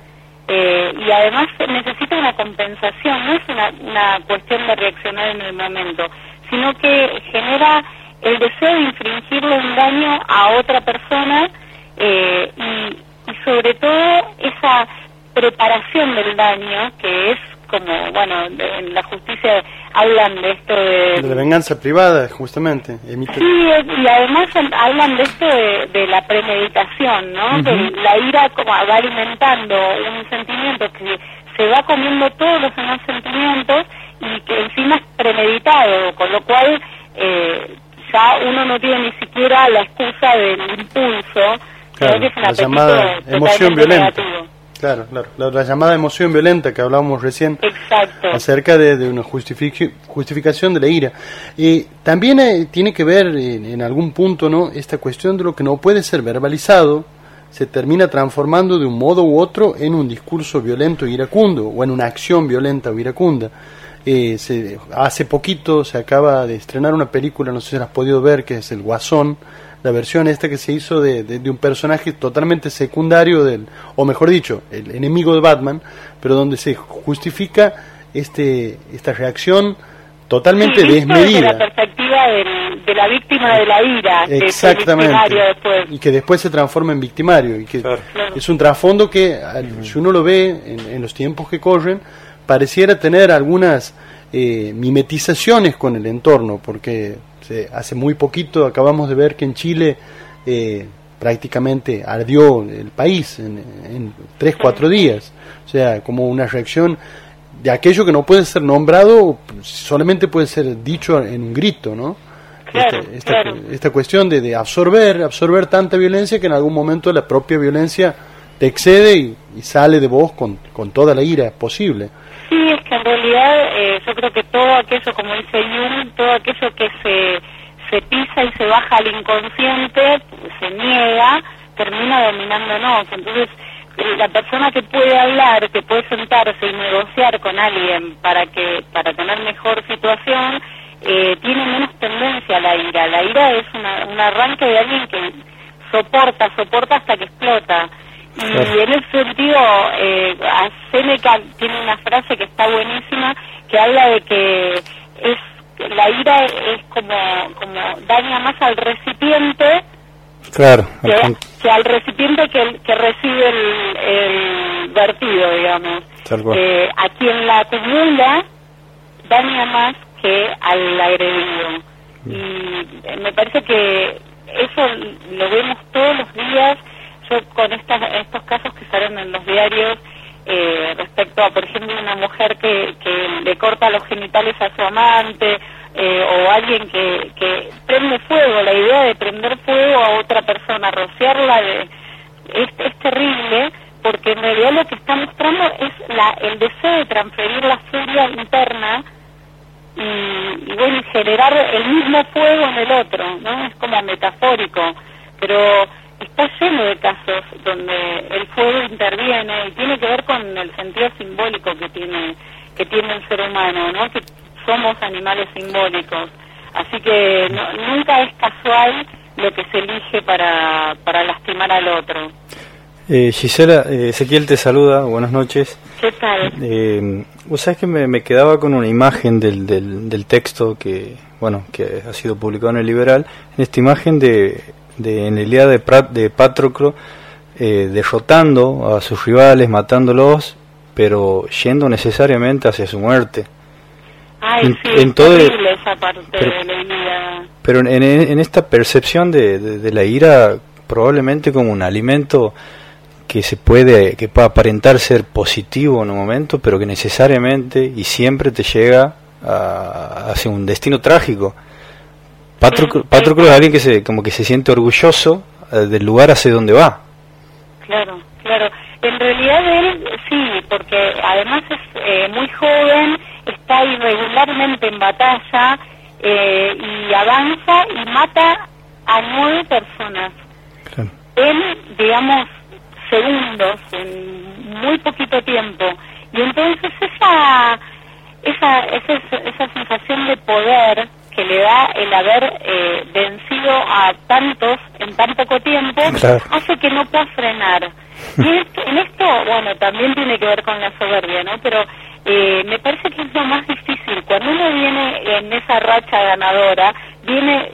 Eh, y además necesita una compensación, no es una, una cuestión de reaccionar en el momento, sino que genera el deseo de infringirle un daño a otra persona eh, y, y, sobre todo esa preparación del daño que es como, bueno, de, en la justicia hablan de esto de... De la venganza privada, justamente. Emite... Sí, y además hablan de esto de, de la premeditación, ¿no? Uh -huh. Que la ira como va alimentando un sentimiento que se va comiendo todos los demás sentimientos y que encima es premeditado, con lo cual eh, ya uno no tiene ni siquiera la excusa del impulso, claro, que es llamada emoción violenta. Negativo. Claro, claro, la, la, llamada emoción violenta que hablábamos recién Exacto. acerca de, de una justific justificación de la ira. Y también eh, tiene que ver en, en, algún punto no esta cuestión de lo que no puede ser verbalizado se termina transformando de un modo u otro en un discurso violento e iracundo o en una acción violenta o iracunda. Eh, se, hace poquito se acaba de estrenar una película, no sé si la has podido ver, que es El Guasón, la versión esta que se hizo de, de, de, un personaje totalmente secundario del, o mejor dicho, el enemigo de Batman, pero donde se justifica este esta reacción totalmente sí, desmedida. Desde la perspectiva del, de la víctima de la ira, exactamente, después. y que después se transforma en victimario y que claro. es un trasfondo que si uno lo ve en, en, los tiempos que corren pareciera tener algunas eh, mimetizaciones con el entorno, porque hace muy poquito acabamos de ver que en Chile eh, prácticamente ardió el país en, en tres, cuatro días. O sea, como una reacción de aquello que no puede ser nombrado, solamente puede ser dicho en un grito, ¿no? Claro, esta, esta, claro. esta, cuestión de, de, absorber, absorber tanta violencia que en algún momento la propia violencia te excede y, y sale de vos con, con toda la ira posible. Sí, es que en realidad eh, yo creo que todo aquello, como dice Jung, todo aquello que se, se pisa y se baja al inconsciente, se niega, termina dominándonos. Entonces, la persona que puede hablar, que puede sentarse y negociar con alguien para que para tener mejor situación, eh, tiene menos tendencia a la ira. La ira es una, un arranque de alguien que soporta, soporta hasta que explota. Y en ese sentido, eh, Seneca tiene una frase que está buenísima, que habla de que es la ira es como, como daña más al recipiente Claro. que, al recipiente que, que recibe el, el vertido, digamos. Eh, a quien la acumula daña más que al agredido. Y me parece que eso lo vemos todos los días. Yo con estas, estos casos que salen en los diarios eh, respecto a, por ejemplo, una mujer que, que le corta a su amante eh, o alguien que, que prende fuego, la idea de prender fuego a otra persona, rociarla, de, es, es terrible porque en realidad lo que está mostrando es la, el deseo de transferir la furia interna y, y bueno, generar el mismo fuego en el otro, ¿no? Es como metafórico, pero está lleno de casos donde el fuego interviene y tiene que ver con el sentido simbólico que tiene que tiene el ser humano, ¿no? Que somos animales simbólicos. Así que nunca es casual lo que se elige para, para lastimar al otro. Eh, Gisela, eh, Ezequiel te saluda, buenas noches. ¿Qué tal? Eh, Vos sabés que me, quedaba con una imagen del, del, texto que, bueno, que ha sido publicado en el Liberal, en esta imagen de, de en el día de, de Patroclo, eh, derrotando a sus rivales, matándolos, pero yendo necesariamente hacia su muerte. Ay, en, sí, en todo esa parte pero, de la ira. Pero en, en esta percepción de, de, la ira, probablemente como un alimento que se puede, que puede aparentar ser positivo en un momento, pero que necesariamente y siempre te llega a, hacia un destino trágico. Patroclo, Patroclo es alguien que se, como que se siente orgulloso eh, del lugar hacia donde va. Claro, claro. En realidad él sí, porque además es eh, muy joven está irregularmente en batalla eh, y avanza y mata a nueve personas. En, digamos, segundos, en muy poquito tiempo. Y entonces esa, esa, esa, esa sensación de poder que le da el haber eh, vencido a tantos en tan poco tiempo hace que no pueda frenar. Y en esto, bueno, también tiene que ver con la soberbia, ¿no? Pero eh, me parece que es lo más difícil. Cuando uno viene en esa racha ganadora, viene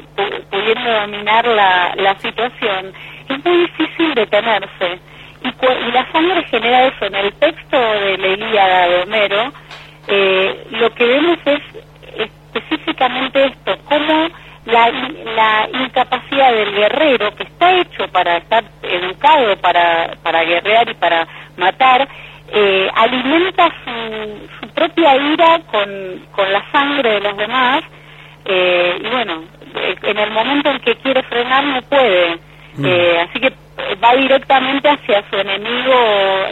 pudiendo dominar la, la situación, es muy difícil detenerse. Y, y la sangre genera eso. En el texto de la de Homero, eh, lo que vemos es específicamente esto, cómo la, la incapacidad del guerrero, que está hecho para estar educado para, para guerrear y para matar, eh, alimenta su, su, propia ira con, con la sangre de los demás eh, y bueno, en el momento en que quiere frenar no puede. Mm. Eh, así que va directamente hacia su enemigo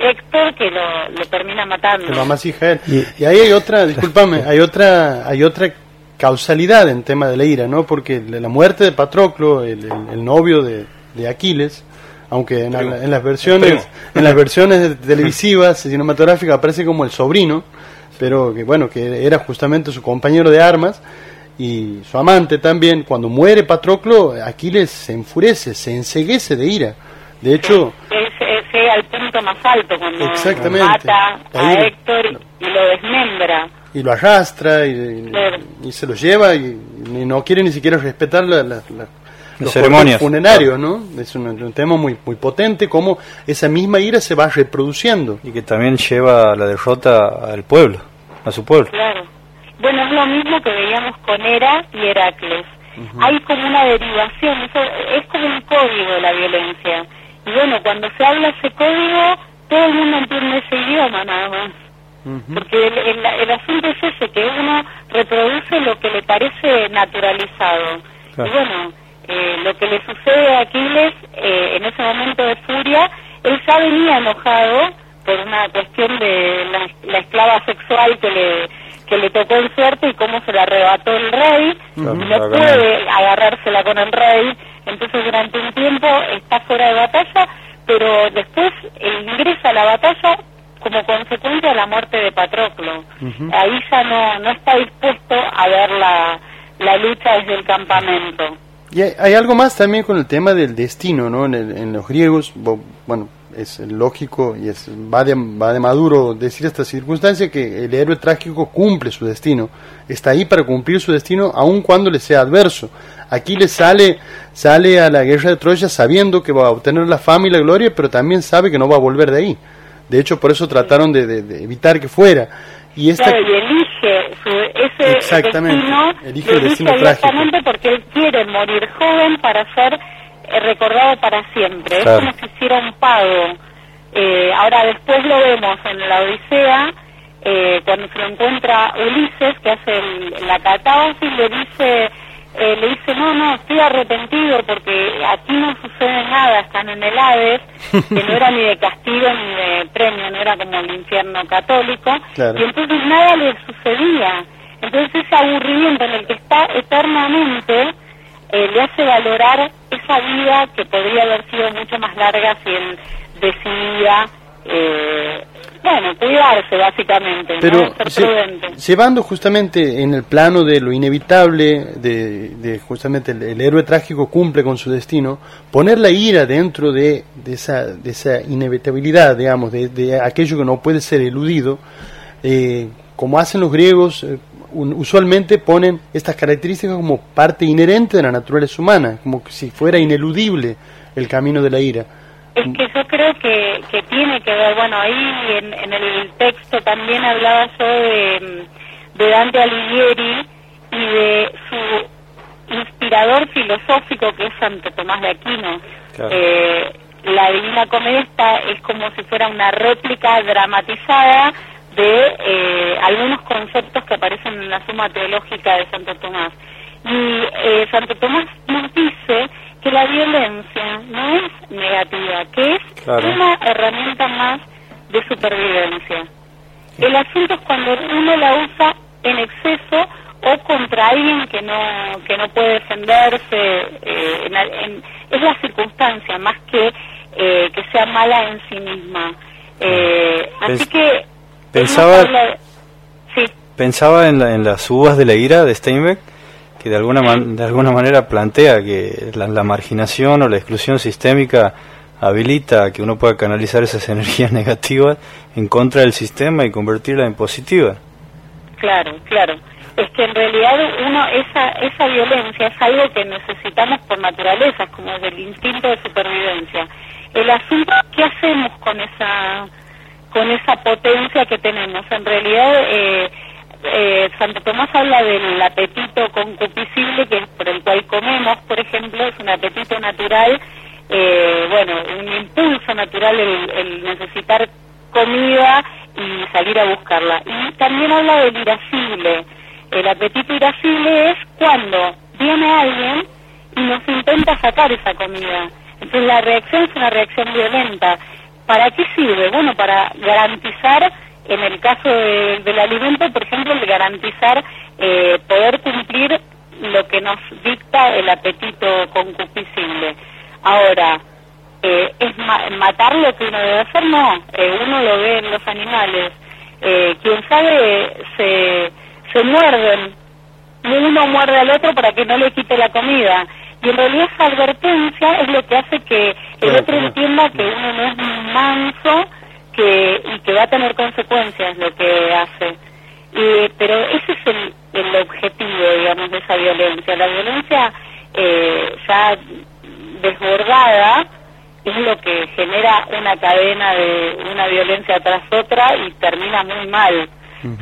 Héctor que lo, lo termina matando. más hija y, y, ahí hay otra, discúlpame, hay otra, hay otra causalidad en tema de la ira, ¿no? Porque la muerte de Patroclo, el, el, novio de, de Aquiles, aunque en, las versiones en las versiones televisivas cinematográficas aparece como el sobrino pero que bueno que era justamente su compañero de armas y su amante también cuando muere Patroclo Aquiles se enfurece se enseguece de ira. De hecho ese al punto más alto cuando mata a Héctor y lo desmembra. y lo arrastra y, y, se lo lleva y, no quiere ni siquiera respetar la, la los ceremonias. funerarios, ¿no? Es un, tema muy muy potente como esa misma ira se va reproduciendo. Y que también lleva a la derrota al pueblo, a su pueblo. Claro. Bueno, es lo mismo que veíamos con Hera y Heracles. Hay como una derivación, eso es como un código de la violencia. Y bueno, cuando se habla ese código, todo el mundo entiende ese idioma nada más. Porque el, el, asunto es ese, que uno reproduce lo que le parece naturalizado. Y bueno, eh, lo que le sucede a Aquiles eh, en ese momento de furia, él ya venía enojado por una cuestión de la, esclava sexual que le que le tocó en suerte y cómo se la arrebató el rey, no puede agarrársela con el rey, entonces durante un tiempo está fuera de batalla, pero después ingresa a la batalla como consecuencia de la muerte de Patroclo. Ahí ya no, no está dispuesto a ver la, la lucha desde el campamento. Y hay, algo más también con el tema del destino, ¿no? En, en los griegos, bueno, es lógico y es va de, va de maduro decir esta circunstancia que el héroe trágico cumple su destino, está ahí para cumplir su destino aun cuando le sea adverso. Aquí le sale, sale a la guerra de Troya sabiendo que va a obtener la fama y la gloria, pero también sabe que no va a volver de ahí. De hecho, por eso trataron de, evitar que fuera. Y, esta... elige ese Exactamente, destino, elige el destino trágico. porque él quiere morir joven para ser recordado para siempre. Es como si hiciera un pago. Eh, ahora después lo vemos en la Odisea, eh, cuando se lo encuentra Ulises, que hace la catábasis, le dice eh, le dice, no, no, estoy arrepentido porque aquí no sucede nada, están en el Hades, que no era ni de castigo ni de premio, no era como el infierno católico, y entonces nada le sucedía. Entonces ese aburrimiento en el que está eternamente eh, le hace valorar esa vida que podría haber sido mucho más larga si él decidía eh, bueno, cuidarse básicamente, Pero llevando justamente en el plano de lo inevitable, de, justamente el, héroe trágico cumple con su destino, poner la ira dentro de, esa, de esa inevitabilidad, digamos, de, aquello que no puede ser eludido, eh, como hacen los griegos, eh, usualmente ponen estas características como parte inherente de la naturaleza humana, como si fuera ineludible el camino de la ira. Es que yo creo que, que tiene que ver, bueno, ahí en, en el texto también hablaba yo de, de Dante Alighieri y de su inspirador filosófico que es Santo Tomás de Aquino. Eh, la Divina Comedia es como si fuera una réplica dramatizada de eh, algunos conceptos que aparecen en la suma teológica de Santo Tomás. Y eh, Santo Tomás nos dice que la violencia no es negativa, que es una herramienta más de supervivencia. El asunto es cuando uno la usa en exceso o contra alguien que no que no puede defenderse, eh, es la circunstancia más que eh, que sea mala en sí misma. Eh, así que pensaba pensaba en, en las uvas de la ira de Steinbeck que de alguna, de alguna manera plantea que la, marginación o la exclusión sistémica habilita que uno pueda canalizar esas energías negativas en contra del sistema y convertirla en positiva. Claro, claro. Es que en realidad uno esa esa violencia es algo que necesitamos por naturaleza, como del instinto de supervivencia. El asunto qué hacemos con esa con esa potencia que tenemos. En realidad eh, eh, Santo Tomás habla del apetito concupiscible, que es por el cual comemos, por ejemplo, es un apetito natural, eh, bueno, un impulso natural el, necesitar comida y salir a buscarla. Y también habla del irascible. El apetito irascible es cuando viene alguien y nos intenta sacar esa comida. Entonces la reacción es una reacción violenta. ¿Para qué sirve? Bueno, para garantizar en el caso del alimento, por ejemplo, el garantizar eh, poder cumplir lo que nos dicta el apetito concupiscible. Ahora, eh, ¿es matar lo que uno debe hacer? No, eh, uno lo ve en los animales. quien sabe se, se muerden, uno muerde al otro para que no le quite la comida. Y en realidad esa advertencia es lo que hace que el otro entienda que uno no es manso que, y que va a tener consecuencias lo que hace. Y, pero ese es el, el objetivo, digamos, de esa violencia. La violencia eh, ya desbordada es lo que genera una cadena de una violencia tras otra y termina muy mal.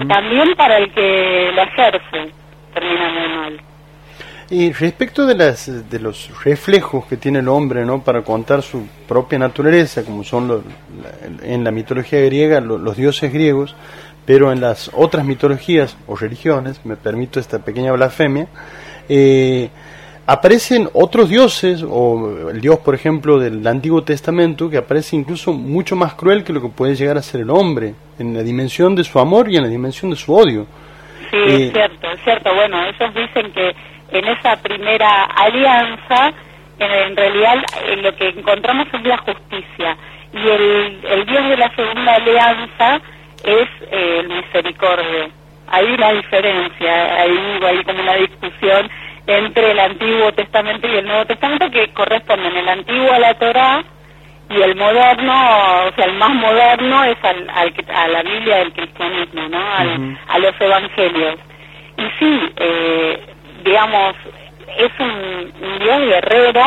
También para el que la ejerce, termina muy mal. Y respecto de, las, de los reflejos que tiene el hombre ¿no? para contar su propia naturaleza, como son los, en la mitología griega los dioses griegos, pero en las otras mitologías o religiones, me permito esta pequeña blasfemia, eh, aparecen otros dioses, o el dios, por ejemplo, del Antiguo Testamento, que aparece incluso mucho más cruel que lo que puede llegar a ser el hombre, en la dimensión de su amor y en la dimensión de su odio. Sí, es eh, cierto, es cierto. Bueno, ellos dicen que en esa primera alianza, en, realidad lo que encontramos es la justicia. y el, el Dios de la segunda alianza es eh, el misericordia. Hay una diferencia, hay, hay como una discusión entre el Antiguo Testamento y el Nuevo Testamento que corresponden el Antiguo a la Torá y el moderno, o sea, el más moderno es al, a la Biblia del cristianismo, ¿no? A los evangelios. Y sí, eh, digamos, es un, un Dios guerrero,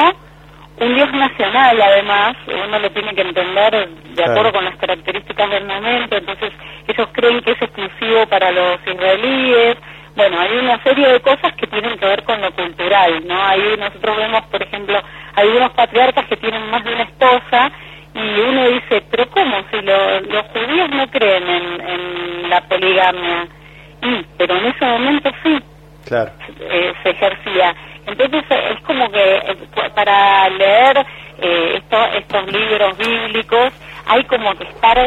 un Dios nacional además, uno lo tiene que entender de acuerdo con las características del momento, entonces ellos creen que es exclusivo para los israelíes, bueno, hay una serie de cosas que tienen que ver con lo cultural, ¿no? Ahí nosotros vemos, por ejemplo, algunos patriarcas que tienen más de una esposa y uno dice, pero ¿cómo? Si los judíos no creen en, la poligamia. Y, pero en ese momento sí. Eh, se ejercía. Entonces es como que eh, para leer eh, estos libros bíblicos hay como que estar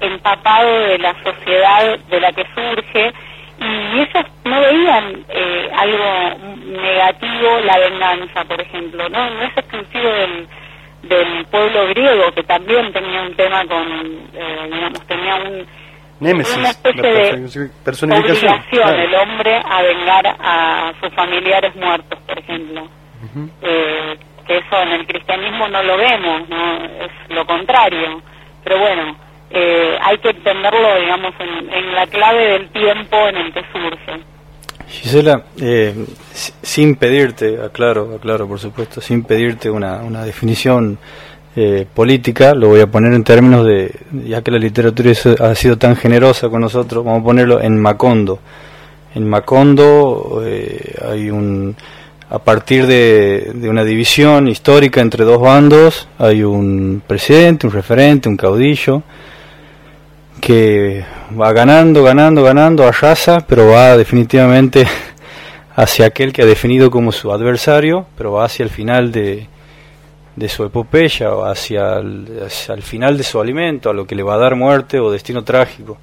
empapado de la sociedad de la que surge y ellos no veían eh, algo negativo la venganza, por ejemplo, no no es exclusivo del, del pueblo griego que también tenía un tema con, eh, digamos, tenía un Némesis, una especie de personificación obligación el hombre a vengar a sus familiares muertos, por ejemplo. eh, que eso en el cristianismo no lo vemos, no es lo contrario. Pero bueno, eh, hay que entenderlo, digamos, en, la clave del tiempo en el que surge. Gisela, eh, sin pedirte, aclaro, aclaro por supuesto, sin pedirte una, una definición eh, política, lo voy a poner en términos de, ya que la literatura ha sido tan generosa con nosotros, vamos a ponerlo en Macondo. En Macondo hay un, a partir de, de, una división histórica entre dos bandos, hay un presidente, un referente, un caudillo, que va ganando, ganando, ganando, arrasa, pero va definitivamente hacia aquel que ha definido como su adversario, pero va hacia el final de, de su epopeya, o hacia el, final de su alimento, a lo que le va a dar muerte o destino trágico.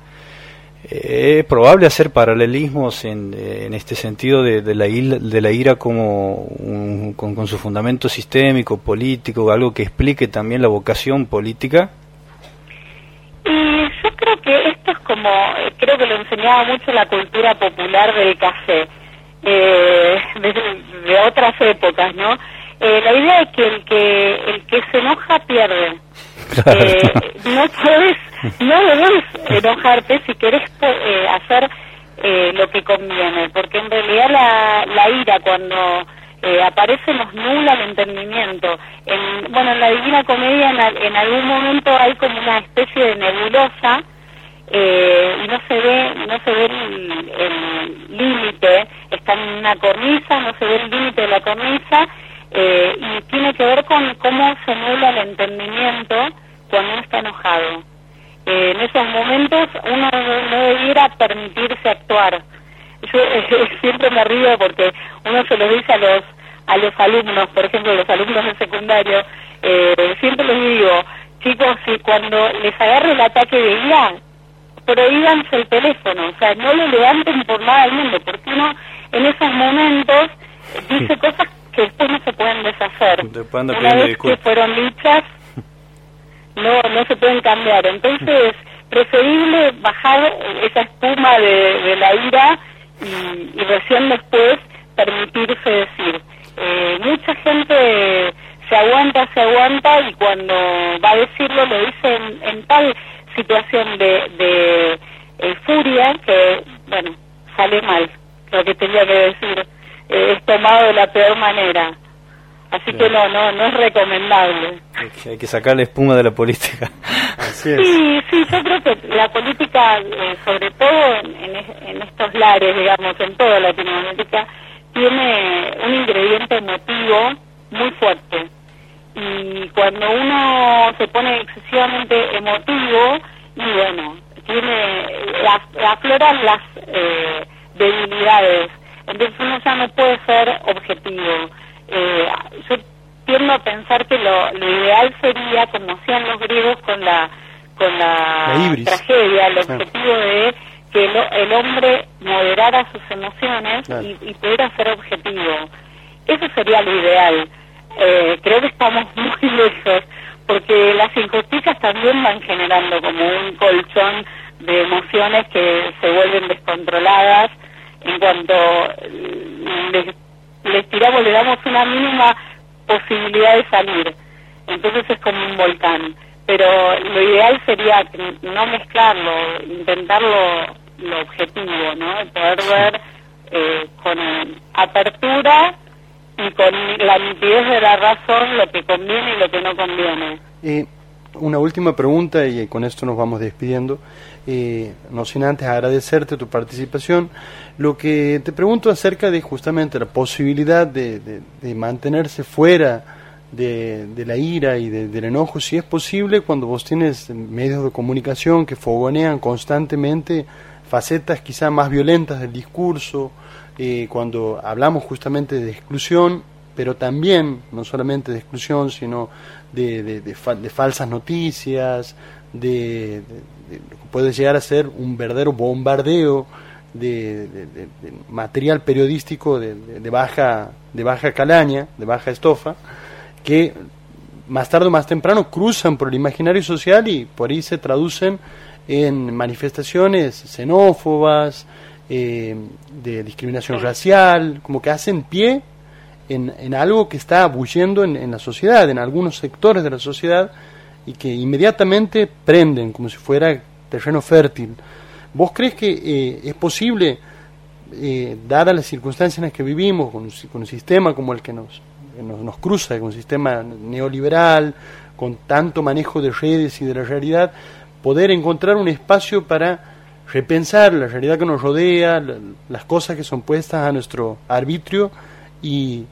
Eh, es probable hacer paralelismos en, en este sentido de, de, la, de la ira como con, con su fundamento sistémico, político, algo que explique también la vocación política y yo creo que esto es como, eh, creo que lo enseñaba mucho la cultura popular del café, eh, de, otras épocas, ¿no? Eh, la idea es que el que el que se enoja pierde. Eh, no puedes, no debes enojarte si querés hacer lo que conviene, porque en realidad la, la ira cuando eh, aparece nos nula el entendimiento. En, bueno, en la Divina Comedia en, algún momento hay como una especie de nebulosa eh, y no se ve no se ve el límite, está en una cornisa, no se ve el límite de la cornisa eh, y tiene que ver con cómo se nula el entendimiento cuando uno está enojado. Eh, en esos momentos uno no debiera permitirse actuar. Yo siempre me río porque uno se lo dice a los a los alumnos, por ejemplo, los alumnos de secundario, eh, siempre les digo, chicos, si cuando les agarre el ataque de ira, prohíbanse el teléfono, o sea, no lo levanten por nada del mundo, porque uno en esos momentos dice cosas que después no se pueden deshacer. Una vez que fueron dichas, no, no se pueden cambiar. Entonces, preferible bajar esa espuma de, la ira y, y recién después permitirse decir. Eh, mucha gente se aguanta, se aguanta y cuando va a decirlo lo dice en, tal situación de, de eh, furia que, bueno, sale mal lo que tenía que decir. Eh, es tomado de la peor manera. Así que no, no, no es recomendable. Hay que sacarle espuma de la política. Sí, sí, yo creo que la política, sobre todo en, en, estos lares, digamos, en toda Latinoamérica, tiene un ingrediente emotivo muy fuerte. Y cuando uno se pone excesivamente emotivo, y bueno, tiene afloran las eh, debilidades. Entonces uno ya no puede ser objetivo. Eh, yo tiendo a pensar que lo, lo ideal sería, como hacían los griegos con la con la, tragedia, el objetivo de que el, hombre moderara sus emociones y, pudiera ser objetivo. Eso sería lo ideal. Eh, creo que estamos muy lejos, porque las injusticias también van generando como un colchón de emociones que se vuelven descontroladas en cuanto les, les tiramos, le damos una mínima posibilidad de salir. Entonces es como un volcán. Pero lo ideal sería no mezclarlo, intentarlo lo objetivo, ¿no? Poder ver eh, con apertura y con la nitidez de la razón lo que conviene y lo que no conviene. Eh, una última pregunta y con esto nos vamos despidiendo. Eh, no sin antes agradecerte tu participación. Lo que te pregunto acerca de justamente la posibilidad de, de, mantenerse fuera de, de, la ira y del enojo, si es posible, cuando vos tienes medios de comunicación que fogonean constantemente facetas quizá más violentas del discurso, eh, cuando hablamos justamente de exclusión, pero también, no solamente de exclusión, sino de, de, falsas noticias, de, puede llegar a ser un verdadero bombardeo de, material periodístico de, baja de baja calaña, de baja estofa, que más tarde o más temprano cruzan por el imaginario social y por ahí se traducen en manifestaciones xenófobas, eh, de discriminación racial, como que hacen pie en, en algo que está bulliendo en, la sociedad, en algunos sectores de la sociedad, y que inmediatamente prenden como si fuera terreno fértil. ¿Vos crees que eh, es posible, eh, dadas las circunstancias en las que vivimos, con, con un sistema como el que nos, nos, nos, cruza, con un sistema neoliberal, con tanto manejo de redes y de la realidad, poder encontrar un espacio para repensar la realidad que nos rodea, las cosas que son puestas a nuestro arbitrio y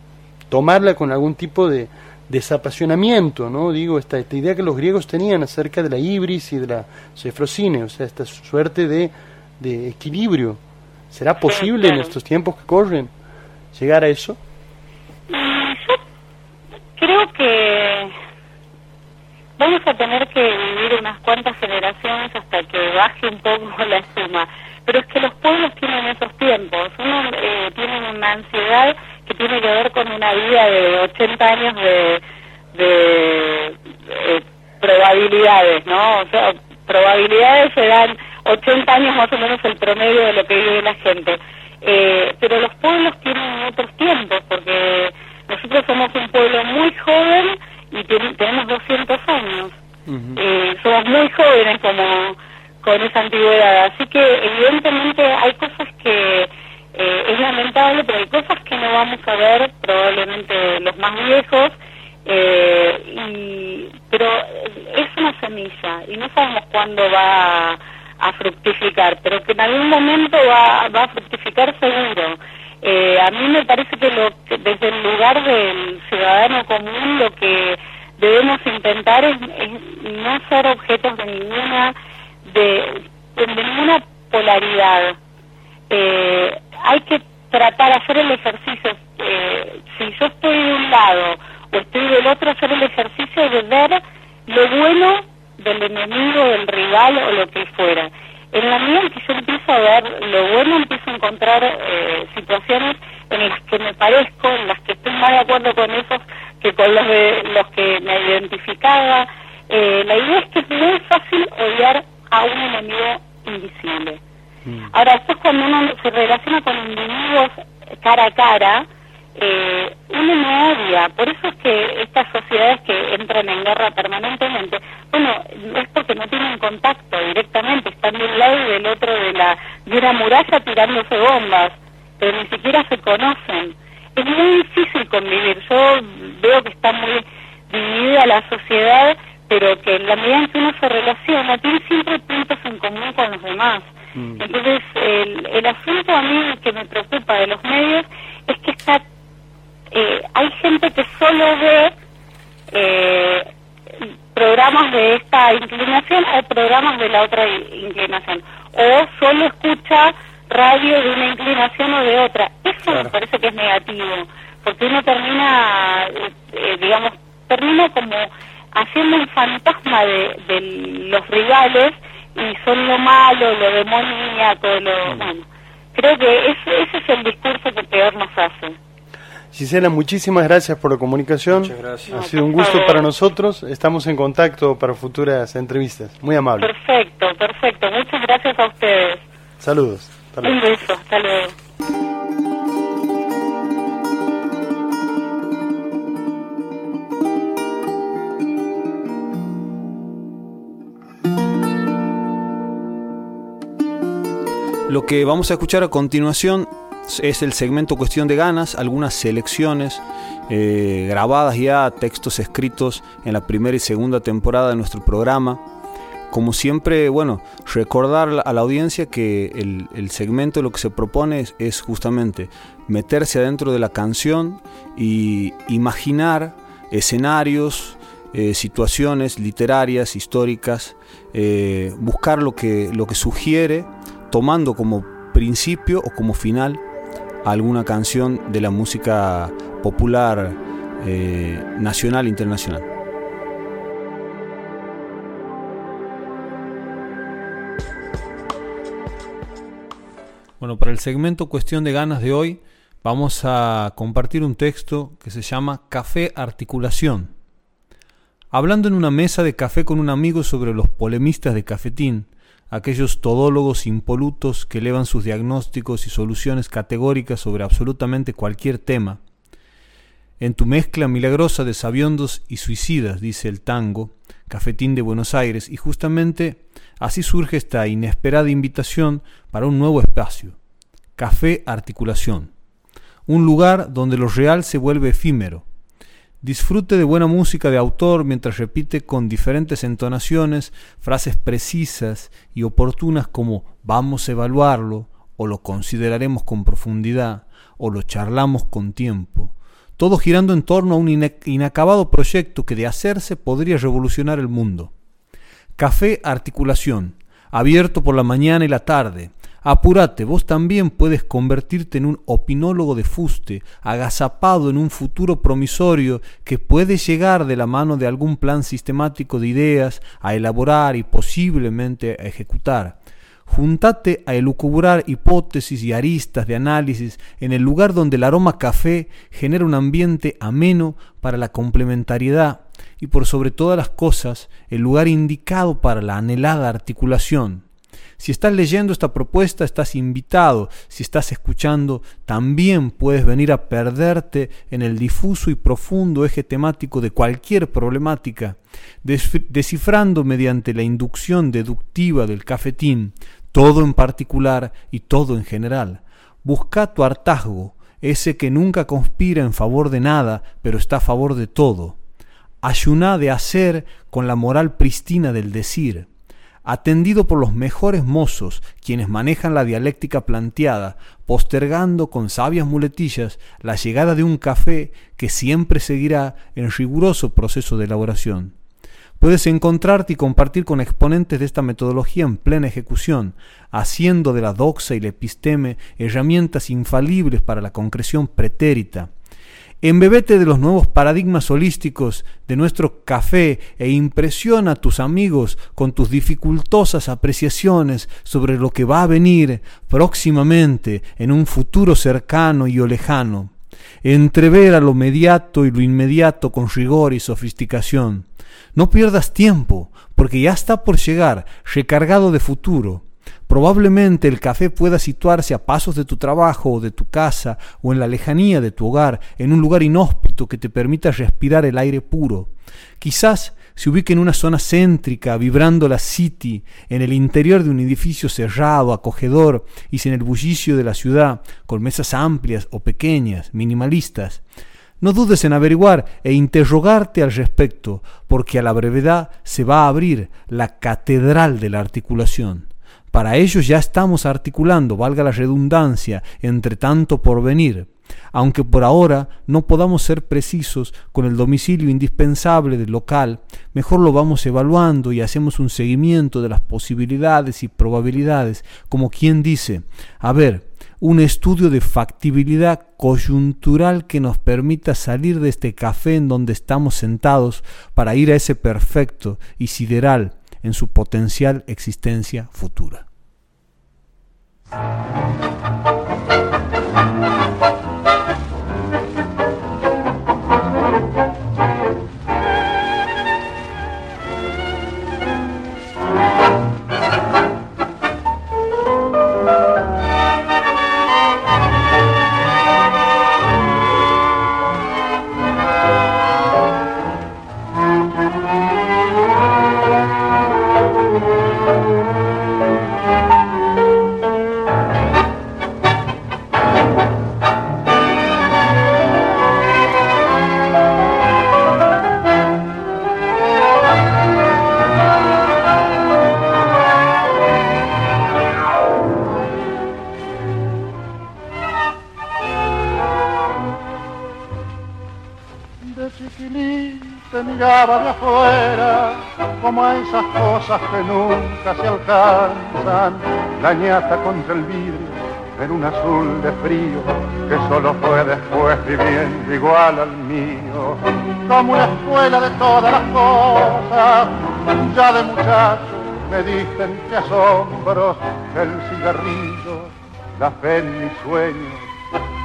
tomarla con algún tipo de desapasionamiento, ¿no? Digo, esta, esta idea que los griegos tenían acerca de la ibris y de la cefrosine, o sea, esta suerte de, de equilibrio. ¿Será posible en estos tiempos que corren llegar a eso? Yo creo que vamos a tener que vivir unas cuantas generaciones hasta que baje un poco la suma. Pero es que los pueblos tienen esos tiempos. Uno eh, tiene una ansiedad tiene que ver con una vida de 80 años de, de, probabilidades, ¿no? O sea, probabilidades se dan 80 años más o menos el promedio de lo que vive la gente. Eh, pero los pueblos tienen otros tiempos, porque nosotros somos un pueblo muy joven y tenemos 200 años. eh, somos muy jóvenes como con esa antigüedad, así que evidentemente hay cosas que eh, es lamentable, pero hay cosas que no vamos a ver, probablemente los más viejos, eh, y, pero es una semilla y no sabemos cuándo va a, fructificar, pero que en algún momento va, va a fructificar seguro. Eh, a mí me parece que, lo, desde el lugar del ciudadano común lo que debemos intentar es, no ser objetos de ninguna de, ninguna polaridad. Eh, hay que tratar de hacer el ejercicio. Eh, si yo estoy de un lado o estoy del otro, hacer el ejercicio de ver lo bueno del enemigo, del rival o lo que fuera en la medida en que yo empiezo a ver lo bueno, empiezo a encontrar eh, situaciones en las que me parezco, en las que estoy más de acuerdo con esos que con los, de, los que me identificaba. Eh, la idea es que es muy fácil odiar a un enemigo invisible. Mm. Ahora, es cuando uno se relaciona con individuos cara a cara, eh, uno no odia. Por eso es que estas sociedades que entran en guerra permanentemente, bueno, es porque no tienen contacto directamente, están de un lado y del otro de, la, de una muralla tirándose bombas, pero ni siquiera se conocen. Es muy difícil convivir. Yo veo que está muy dividida la sociedad, pero que en la medida en que uno se relaciona, tiene los medios es que está eh, hay gente que solo ve eh, programas de esta inclinación o programas de la otra inclinación, o solo escucha radio de una inclinación o de otra. Eso me parece que es negativo, porque uno termina, eh, digamos, termina como haciendo un fantasma de, de los rivales y son lo malo, lo demoníaco, lo... Mm. Bueno, creo que ese, ese es el discurso que peor nos hace. Gisela, muchísimas gracias por la comunicación. Muchas gracias. Ha sido un gusto para nosotros. Estamos en contacto para futuras entrevistas. Muy amable. Perfecto, perfecto. Muchas gracias a ustedes. Saludos. Hasta luego. Un beso. Hasta luego. Lo que vamos a escuchar a continuación es el segmento Cuestión de Ganas, algunas selecciones eh, grabadas ya, textos escritos en la primera y segunda temporada de nuestro programa. Como siempre, bueno, recordar a la audiencia que el, el segmento lo que se propone es, justamente meterse adentro de la canción y imaginar escenarios, eh, situaciones literarias, históricas, eh, buscar lo que, lo que sugiere, tomando como principio o como final alguna canción de la música popular eh, nacional e internacional. Bueno, para el segmento Cuestión de Ganas de hoy vamos a compartir un texto que se llama Café Articulación. Hablando en una mesa de café con un amigo sobre los polemistas de cafetín, aquellos todólogos impolutos que elevan sus diagnósticos y soluciones categóricas sobre absolutamente cualquier tema. En tu mezcla milagrosa de sabiondos y suicidas, dice el tango, Cafetín de Buenos Aires, y justamente así surge esta inesperada invitación para un nuevo espacio, Café Articulación, un lugar donde lo real se vuelve efímero, Disfrute de buena música de autor mientras repite con diferentes entonaciones frases precisas y oportunas como vamos a evaluarlo, o lo consideraremos con profundidad, o lo charlamos con tiempo. Todo girando en torno a un inacabado proyecto que de hacerse podría revolucionar el mundo. Café Articulación, abierto por la mañana y la tarde, Apúrate, vos también puedes convertirte en un opinólogo de fuste, agazapado en un futuro promisorio que puede llegar de la mano de algún plan sistemático de ideas a elaborar y posiblemente a ejecutar. Juntate a elucubrar hipótesis y aristas de análisis en el lugar donde el aroma café genera un ambiente ameno para la complementariedad y por sobre todas las cosas el lugar indicado para la anhelada articulación. Si estás leyendo esta propuesta, estás invitado. Si estás escuchando, también puedes venir a perderte en el difuso y profundo eje temático de cualquier problemática, descifrando mediante la inducción deductiva del cafetín, todo en particular y todo en general. Busca tu hartazgo, ese que nunca conspira en favor de nada, pero está a favor de todo. Ayuná de hacer con la moral pristina del decir atendido por los mejores mozos, quienes manejan la dialéctica planteada, postergando con sabias muletillas la llegada de un café que siempre seguirá en riguroso proceso de elaboración. Puedes encontrarte y compartir con exponentes de esta metodología en plena ejecución, haciendo de la doxa y la episteme herramientas infalibles para la concreción pretérita, Embebete de los nuevos paradigmas holísticos de nuestro café e impresiona a tus amigos con tus dificultosas apreciaciones sobre lo que va a venir próximamente en un futuro cercano y o lejano. Entrever a lo mediato y lo inmediato con rigor y sofisticación. No pierdas tiempo, porque ya está por llegar, recargado de futuro. Probablemente el café pueda situarse a pasos de tu trabajo o de tu casa o en la lejanía de tu hogar, en un lugar inhóspito que te permita respirar el aire puro. Quizás se ubique en una zona céntrica, vibrando la city, en el interior de un edificio cerrado, acogedor y sin el bullicio de la ciudad, con mesas amplias o pequeñas, minimalistas. No dudes en averiguar e interrogarte al respecto, porque a la brevedad se va a abrir la catedral de la articulación. Para ellos ya estamos articulando, valga la redundancia, entre tanto por venir, aunque por ahora no podamos ser precisos con el domicilio indispensable del local, mejor lo vamos evaluando y hacemos un seguimiento de las posibilidades y probabilidades, como quien dice, a ver, un estudio de factibilidad coyuntural que nos permita salir de este café en donde estamos sentados para ir a ese perfecto y sideral en su potencial existencia futura. Miraba de afuera, como a esas cosas que nunca se alcanzan, la ñata contra el vidrio en un azul de frío que solo fue después viviendo igual al mío, como una escuela de todas las cosas, ya de muchacho me dicen que asombros, el cigarrillo, la fe en mis sueños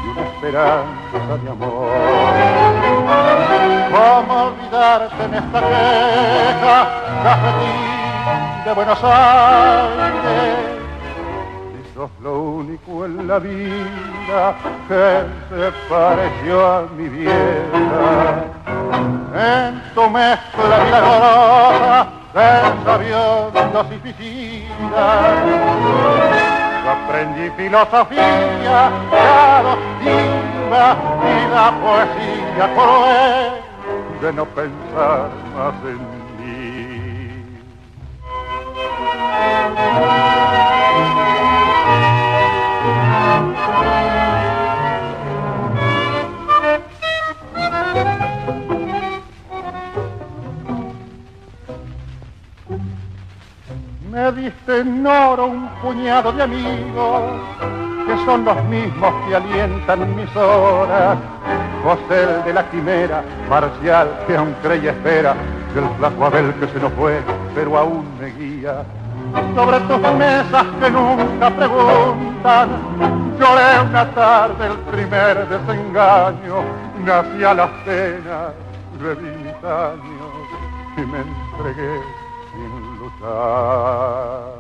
y esperanza de amor. ¿Cómo olvidarte en esta queja, cafetín de Buenos Aires? Si sos lo único en la vida que se pareció a mi vieja. En tu mezcla milagrosa de sabiondos y aprendí filosofía, la doctrina y la poesía cruel de no pensar más en mí. Me diste en oro un puñado de amigos que son los mismos que alientan mis horas. José el de la quimera, marcial que aún cree y espera del flaco Abel que se nos fue, pero aún me guía. Sobre tus mesas que nunca preguntan, lloré una tarde el primer desengaño, nací a las penas de mis años y me entregué luchar.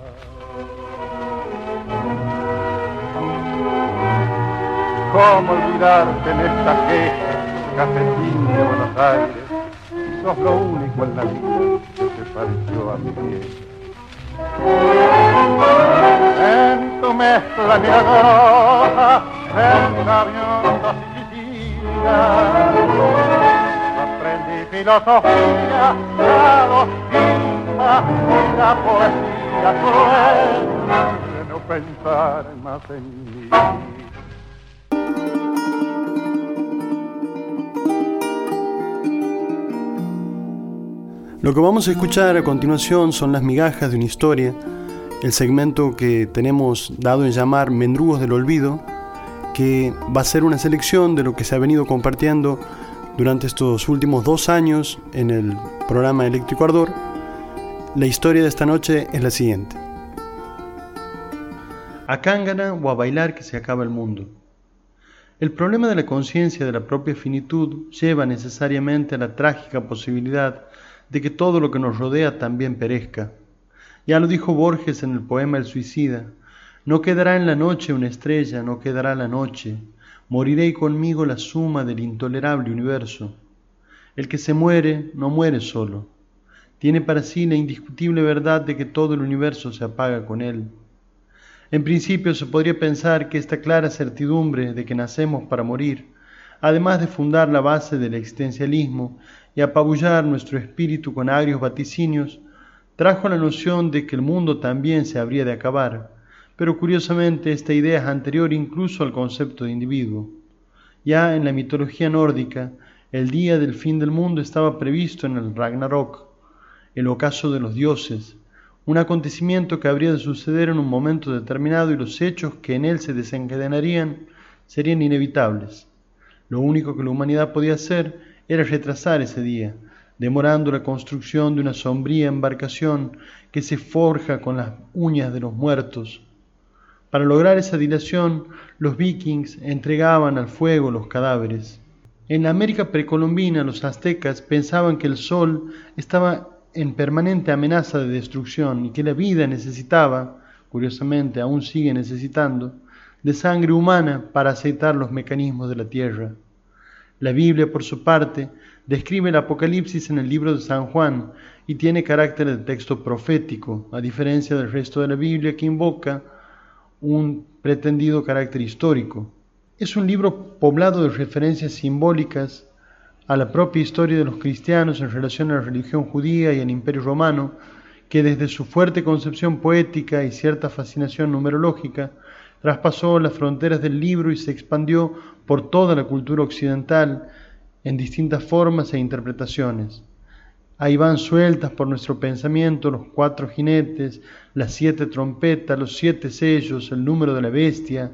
¿Cómo olvidarte en esta queja, cafetín de Buenos Aires? Sos lo único en la vida que se pareció a mi vieja. En tu mezcla milagrosa, en y piscinas, aprendí filosofía, la la poesía cruel de no pensar más en mí. Lo que vamos a escuchar a continuación son las migajas de una historia, el segmento que tenemos dado en llamar Mendrugos del Olvido, que va a ser una selección de lo que se ha venido compartiendo durante estos últimos dos años en el programa Eléctrico Ardor. La historia de esta noche es la siguiente. A cángana o a bailar que se acaba el mundo. El problema de la conciencia de la propia finitud lleva necesariamente a la trágica posibilidad de que todo lo que nos rodea también perezca. Ya lo dijo Borges en el poema El suicida, no quedará en la noche una estrella, no quedará la noche, moriré conmigo la suma del intolerable universo. El que se muere no muere solo, tiene para sí la indiscutible verdad de que todo el universo se apaga con él. En principio se podría pensar que esta clara certidumbre de que nacemos para morir, además de fundar la base del existencialismo y apabullar nuestro espíritu con agrios vaticinios, trajo la noción de que el mundo también se habría de acabar, pero curiosamente esta idea es anterior incluso al concepto de individuo. Ya en la mitología nórdica, el día del fin del mundo estaba previsto en el Ragnarok, el ocaso de los dioses, un acontecimiento que habría de suceder en un momento determinado y los hechos que en él se desencadenarían serían inevitables. Lo único que la humanidad podía hacer era retrasar ese día, demorando la construcción de una sombría embarcación que se forja con las uñas de los muertos. Para lograr esa dilación, los vikings entregaban al fuego los cadáveres. En la América precolombina, los aztecas pensaban que el sol estaba en permanente amenaza de destrucción y que la vida necesitaba, curiosamente aún sigue necesitando, de sangre humana para aceitar los mecanismos de la tierra. La Biblia, por su parte, describe el Apocalipsis en el libro de San Juan y tiene carácter de texto profético, a diferencia del resto de la Biblia que invoca un pretendido carácter histórico. Es un libro poblado de referencias simbólicas a la propia historia de los cristianos en relación a la religión judía y al imperio romano, que desde su fuerte concepción poética y cierta fascinación numerológica, traspasó las fronteras del libro y se expandió por toda la cultura occidental en distintas formas e interpretaciones. Ahí van sueltas por nuestro pensamiento los cuatro jinetes, las siete trompetas, los siete sellos, el número de la bestia,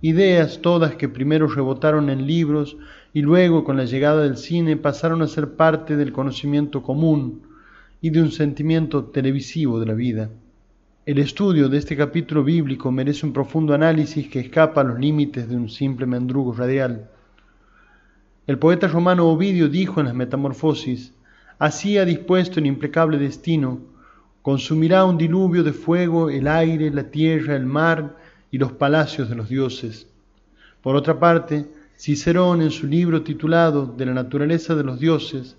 ideas todas que primero rebotaron en libros y luego con la llegada del cine pasaron a ser parte del conocimiento común y de un sentimiento televisivo de la vida. El estudio de este capítulo bíblico merece un profundo análisis que escapa a los límites de un simple mendrugo radial. El poeta romano Ovidio dijo en las Metamorfosis, Así ha dispuesto el implacable destino, consumirá un diluvio de fuego el aire, la tierra, el mar y los palacios de los dioses. Por otra parte, Cicerón en su libro titulado De la naturaleza de los dioses,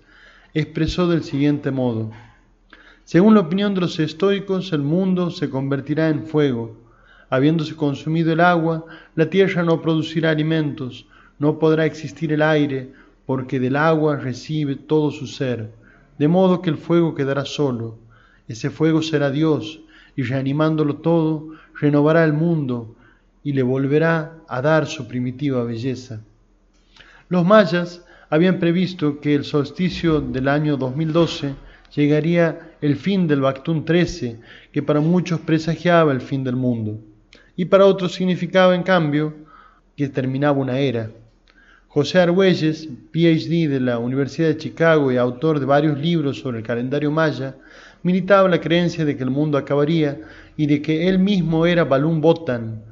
expresó del siguiente modo, según la opinión de los estoicos, el mundo se convertirá en fuego. Habiéndose consumido el agua, la tierra no producirá alimentos, no podrá existir el aire, porque del agua recibe todo su ser de modo que el fuego quedará solo. Ese fuego será Dios, y reanimándolo todo, renovará el mundo y le volverá a dar su primitiva belleza. Los mayas habían previsto que el solsticio del año 2012 llegaría el fin del Bactún 13, que para muchos presagiaba el fin del mundo, y para otros significaba en cambio que terminaba una era. José Argüelles, PhD de la Universidad de Chicago y autor de varios libros sobre el calendario maya, militaba la creencia de que el mundo acabaría y de que él mismo era Balún Botan,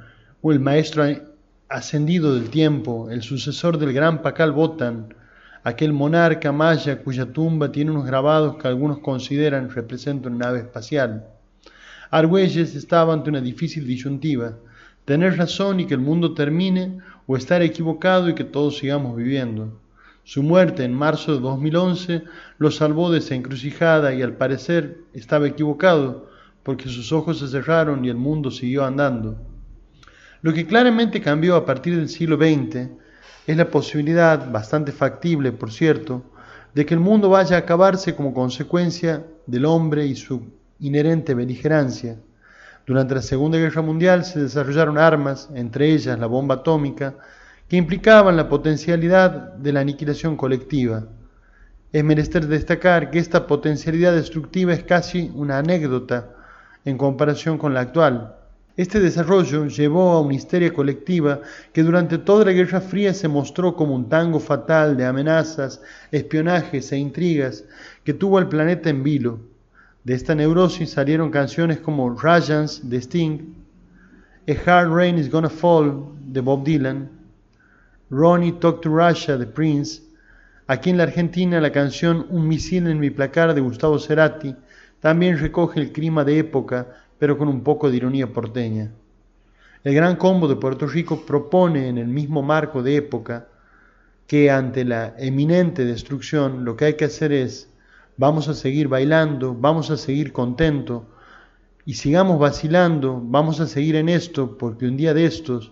o el maestro ascendido del tiempo, el sucesor del gran Pacal Botan, aquel monarca maya cuya tumba tiene unos grabados que algunos consideran representan una nave espacial. Argüelles estaba ante una difícil disyuntiva, tener razón y que el mundo termine o estar equivocado y que todos sigamos viviendo. Su muerte en marzo de 2011 lo salvó de esa encrucijada y al parecer estaba equivocado porque sus ojos se cerraron y el mundo siguió andando. Lo que claramente cambió a partir del siglo XX es la posibilidad, bastante factible por cierto, de que el mundo vaya a acabarse como consecuencia del hombre y su inherente beligerancia. Durante la Segunda Guerra Mundial se desarrollaron armas, entre ellas la bomba atómica, que implicaban la potencialidad de la aniquilación colectiva. Es menester destacar que esta potencialidad destructiva es casi una anécdota en comparación con la actual. Este desarrollo llevó a una histeria colectiva que durante toda la Guerra Fría se mostró como un tango fatal de amenazas, espionajes e intrigas que tuvo al planeta en vilo. De esta neurosis salieron canciones como Rajans de Sting, A Hard Rain is Gonna Fall de Bob Dylan, Ronnie Talk to Russia de Prince, aquí en la Argentina la canción Un misil en mi placar de Gustavo Cerati también recoge el clima de época, pero con un poco de ironía porteña. El Gran Combo de Puerto Rico propone en el mismo marco de época que ante la eminente destrucción lo que hay que hacer es vamos a seguir bailando, vamos a seguir contentos y sigamos vacilando, vamos a seguir en esto, porque un día de estos,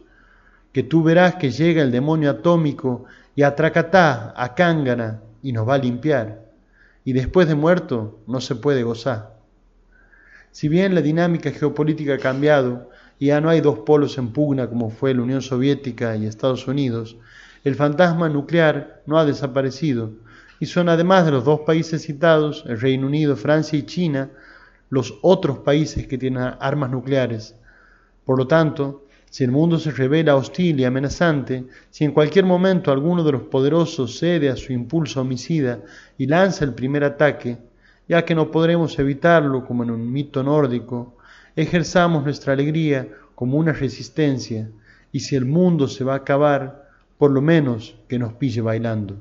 que tú verás que llega el demonio atómico y atracatá, a cángara y nos va a limpiar. Y después de muerto no se puede gozar. Si bien la dinámica geopolítica ha cambiado y ya no hay dos polos en pugna como fue la Unión Soviética y Estados Unidos, el fantasma nuclear no ha desaparecido, y son además de los dos países citados, el Reino Unido, Francia y China, los otros países que tienen armas nucleares. Por lo tanto, si el mundo se revela hostil y amenazante, si en cualquier momento alguno de los poderosos cede a su impulso homicida y lanza el primer ataque, ya que no podremos evitarlo como en un mito nórdico, ejerzamos nuestra alegría como una resistencia, y si el mundo se va a acabar, por lo menos que nos pille bailando.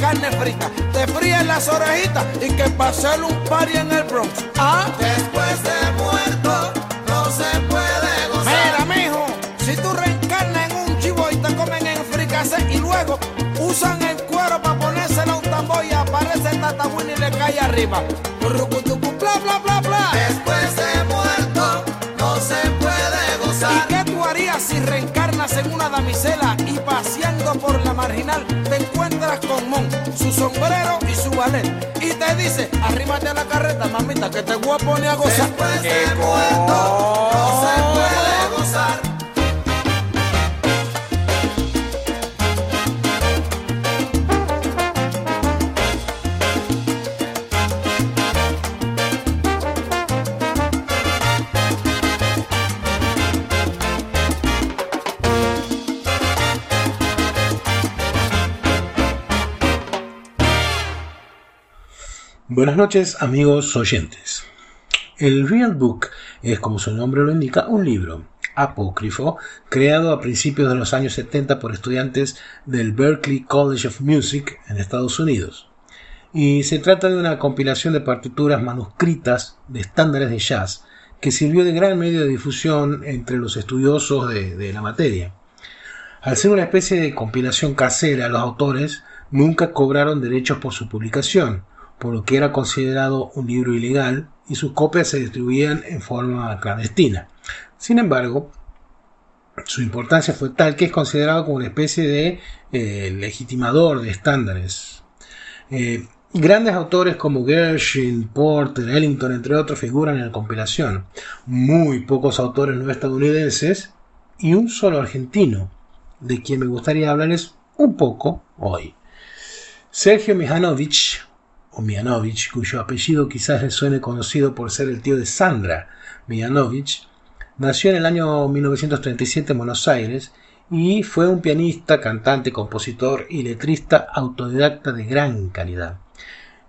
Carne frita, te fríen las orejitas y que pa' hacer un party en el Bronx. Ah, Después de muerto no se puede gozar. mira, mijo, si tú reencarnas en un chivo y te comen en fricase y luego usan el cuero para ponérselo a un tambor y aparece Tata Winnie y le cae arriba. Bla, bla, bla, bla. Después de muerto no se puede ¿Y gozar. qué tú harías si reencarnas en una damisela y paseando por la marginal y su ballet? Y te dice, arrímate a la carreta, mamita, que te voy a poner a gozar. Después ¿Qué de Buenas noches amigos oyentes. El Real Book es, como su nombre lo indica, un libro apócrifo creado a principios de los años 70 por estudiantes del Berklee College of Music en Estados Unidos. Y se trata de una compilación de partituras manuscritas de estándares de jazz que sirvió de gran medio de difusión entre los estudiosos de, de la materia. Al ser una especie de compilación casera, los autores nunca cobraron derechos por su publicación, por lo que era considerado un libro ilegal y sus copias se distribuían en forma clandestina. Sin embargo, su importancia fue tal que es considerado como una especie de eh, legitimador de estándares. Eh, grandes autores como Gershwin, Porter, Ellington, entre otros, figuran en la compilación. Muy pocos autores no estadounidenses y un solo argentino, de quien me gustaría hablarles un poco hoy. Sergio Mihanovich, o Mianovich, cuyo apellido quizás le suene conocido por ser el tío de Sandra Mianovich, nació en el año 1937 en Buenos Aires y fue un pianista, cantante, compositor y letrista autodidacta de gran calidad.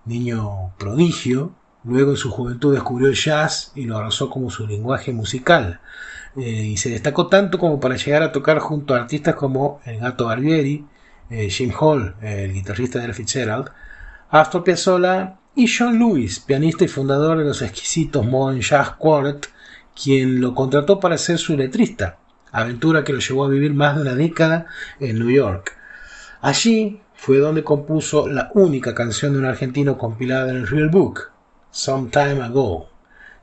Niño prodigio, luego en su juventud descubrió el jazz y lo abrazó como su lenguaje musical. Eh, y se destacó tanto como para llegar a tocar junto a artistas como el Gato Barbieri, eh, Jim Hall, el guitarrista de Fitzgerald, Astor Piazzolla y John Lewis, pianista y fundador de los exquisitos Modern Jazz Quartet, quien lo contrató para ser su letrista, aventura que lo llevó a vivir más de una década en New York. Allí fue donde compuso la única canción de un argentino compilada en el Real Book, Some Time Ago,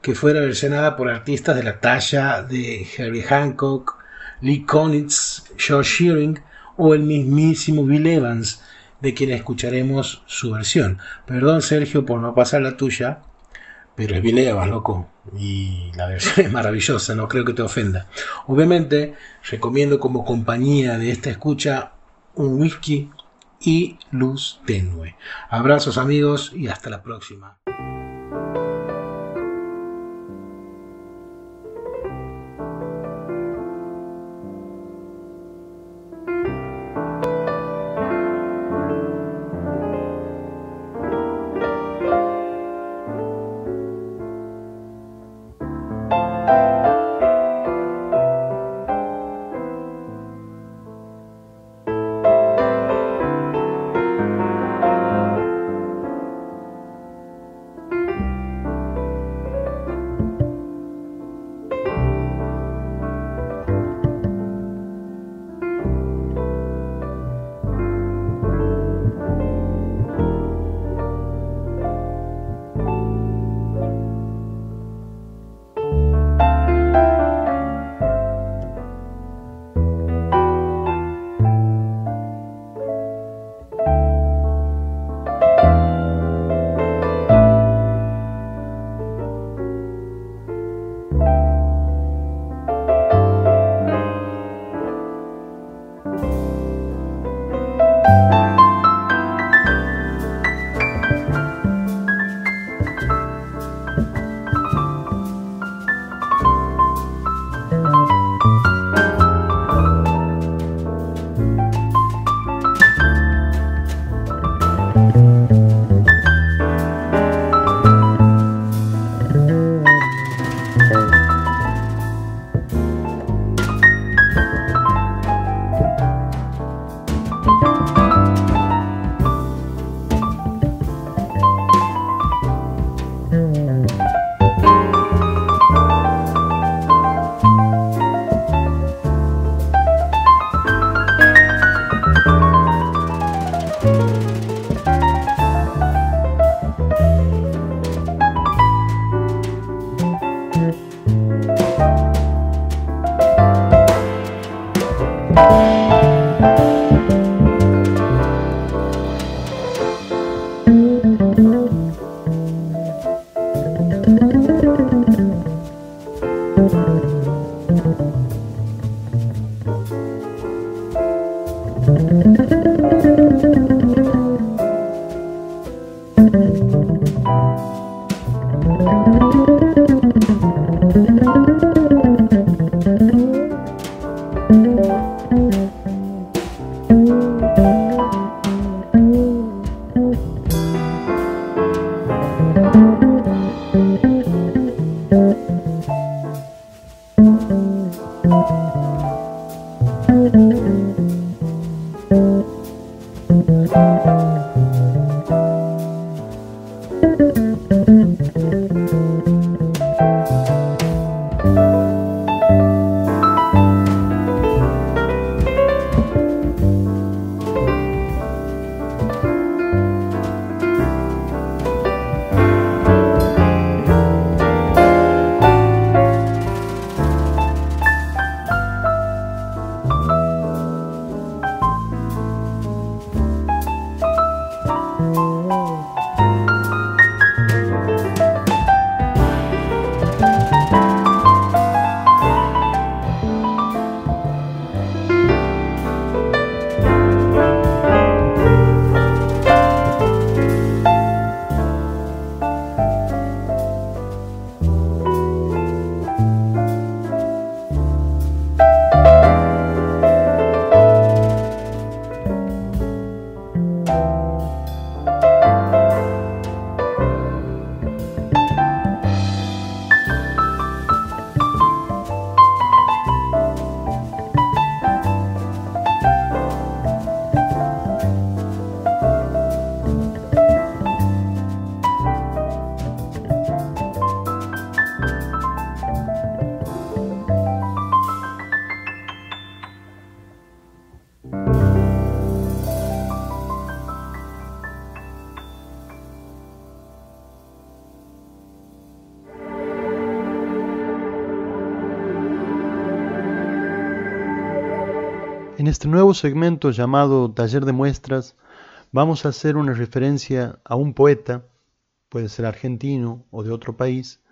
que fuera versionada por artistas de la talla de Herbie Hancock, Lee Konitz, George Shearing o el mismísimo Bill Evans, de quien escucharemos su versión. Perdón, Sergio, por no pasar la tuya, pero es Bill Evans, loco. Y la versión es maravillosa, no creo que te ofenda. Obviamente, recomiendo como compañía de esta escucha un whisky y luz tenue. Abrazos amigos y hasta la próxima. En este nuevo segmento llamado Taller de Muestras, vamos a hacer una referencia a un poeta, puede ser argentino o de otro país,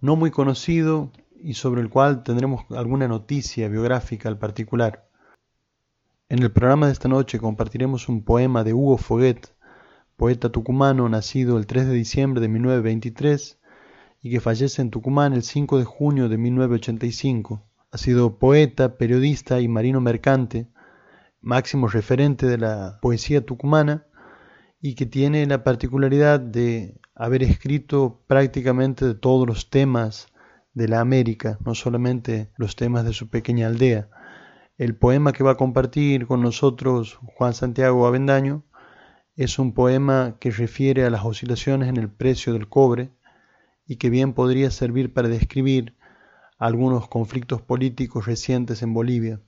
no muy conocido y sobre el cual tendremos alguna noticia biográfica al particular. En el programa de esta noche compartiremos un poema de Hugo Foguet, poeta tucumano nacido el 3 de diciembre de 1923 y que fallece en Tucumán el 5 de junio de 1985. Ha sido poeta, periodista y marino mercante, máximo referente de la poesía tucumana y que tiene la particularidad de haber escrito prácticamente de todos los temas de la América, no solamente los temas de su pequeña aldea. El poema que va a compartir con nosotros Juan Santiago Avendaño es un poema que refiere a las oscilaciones en el precio del cobre y que bien podría servir para describir algunos conflictos políticos recientes en Bolivia.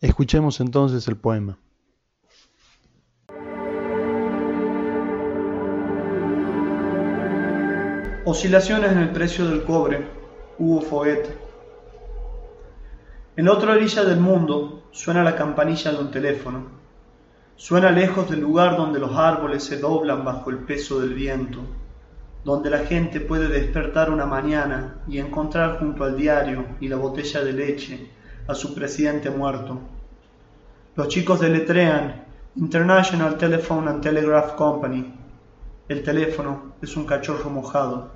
Escuchemos entonces el poema. Oscilaciones en el precio del cobre, Hugo Foguet. En la otra orilla del mundo suena la campanilla de un teléfono. Suena lejos del lugar donde los árboles se doblan bajo el peso del viento, donde la gente puede despertar una mañana y encontrar junto al diario y la botella de leche a su presidente muerto. Los chicos deletrean International Telephone and Telegraph Company. El teléfono es un cachorro mojado.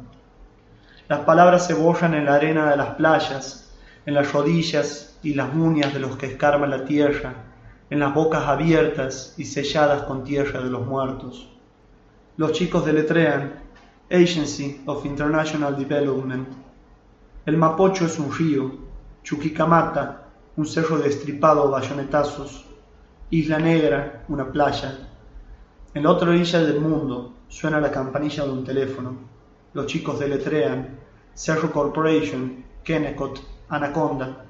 Las palabras se borran en la arena de las playas, en las rodillas y las uñas de los que escarban la tierra, en las bocas abiertas y selladas con tierra de los muertos. Los chicos deletrean Agency of International Development. El Mapocho es un río, Chuquicamata, un cerro destripado a bayonetazos, Isla Negra, una playa. En la otra orilla del mundo suena la campanilla de un teléfono. Los chicos deletrean Cerro Corporation, Kennecott, Anaconda.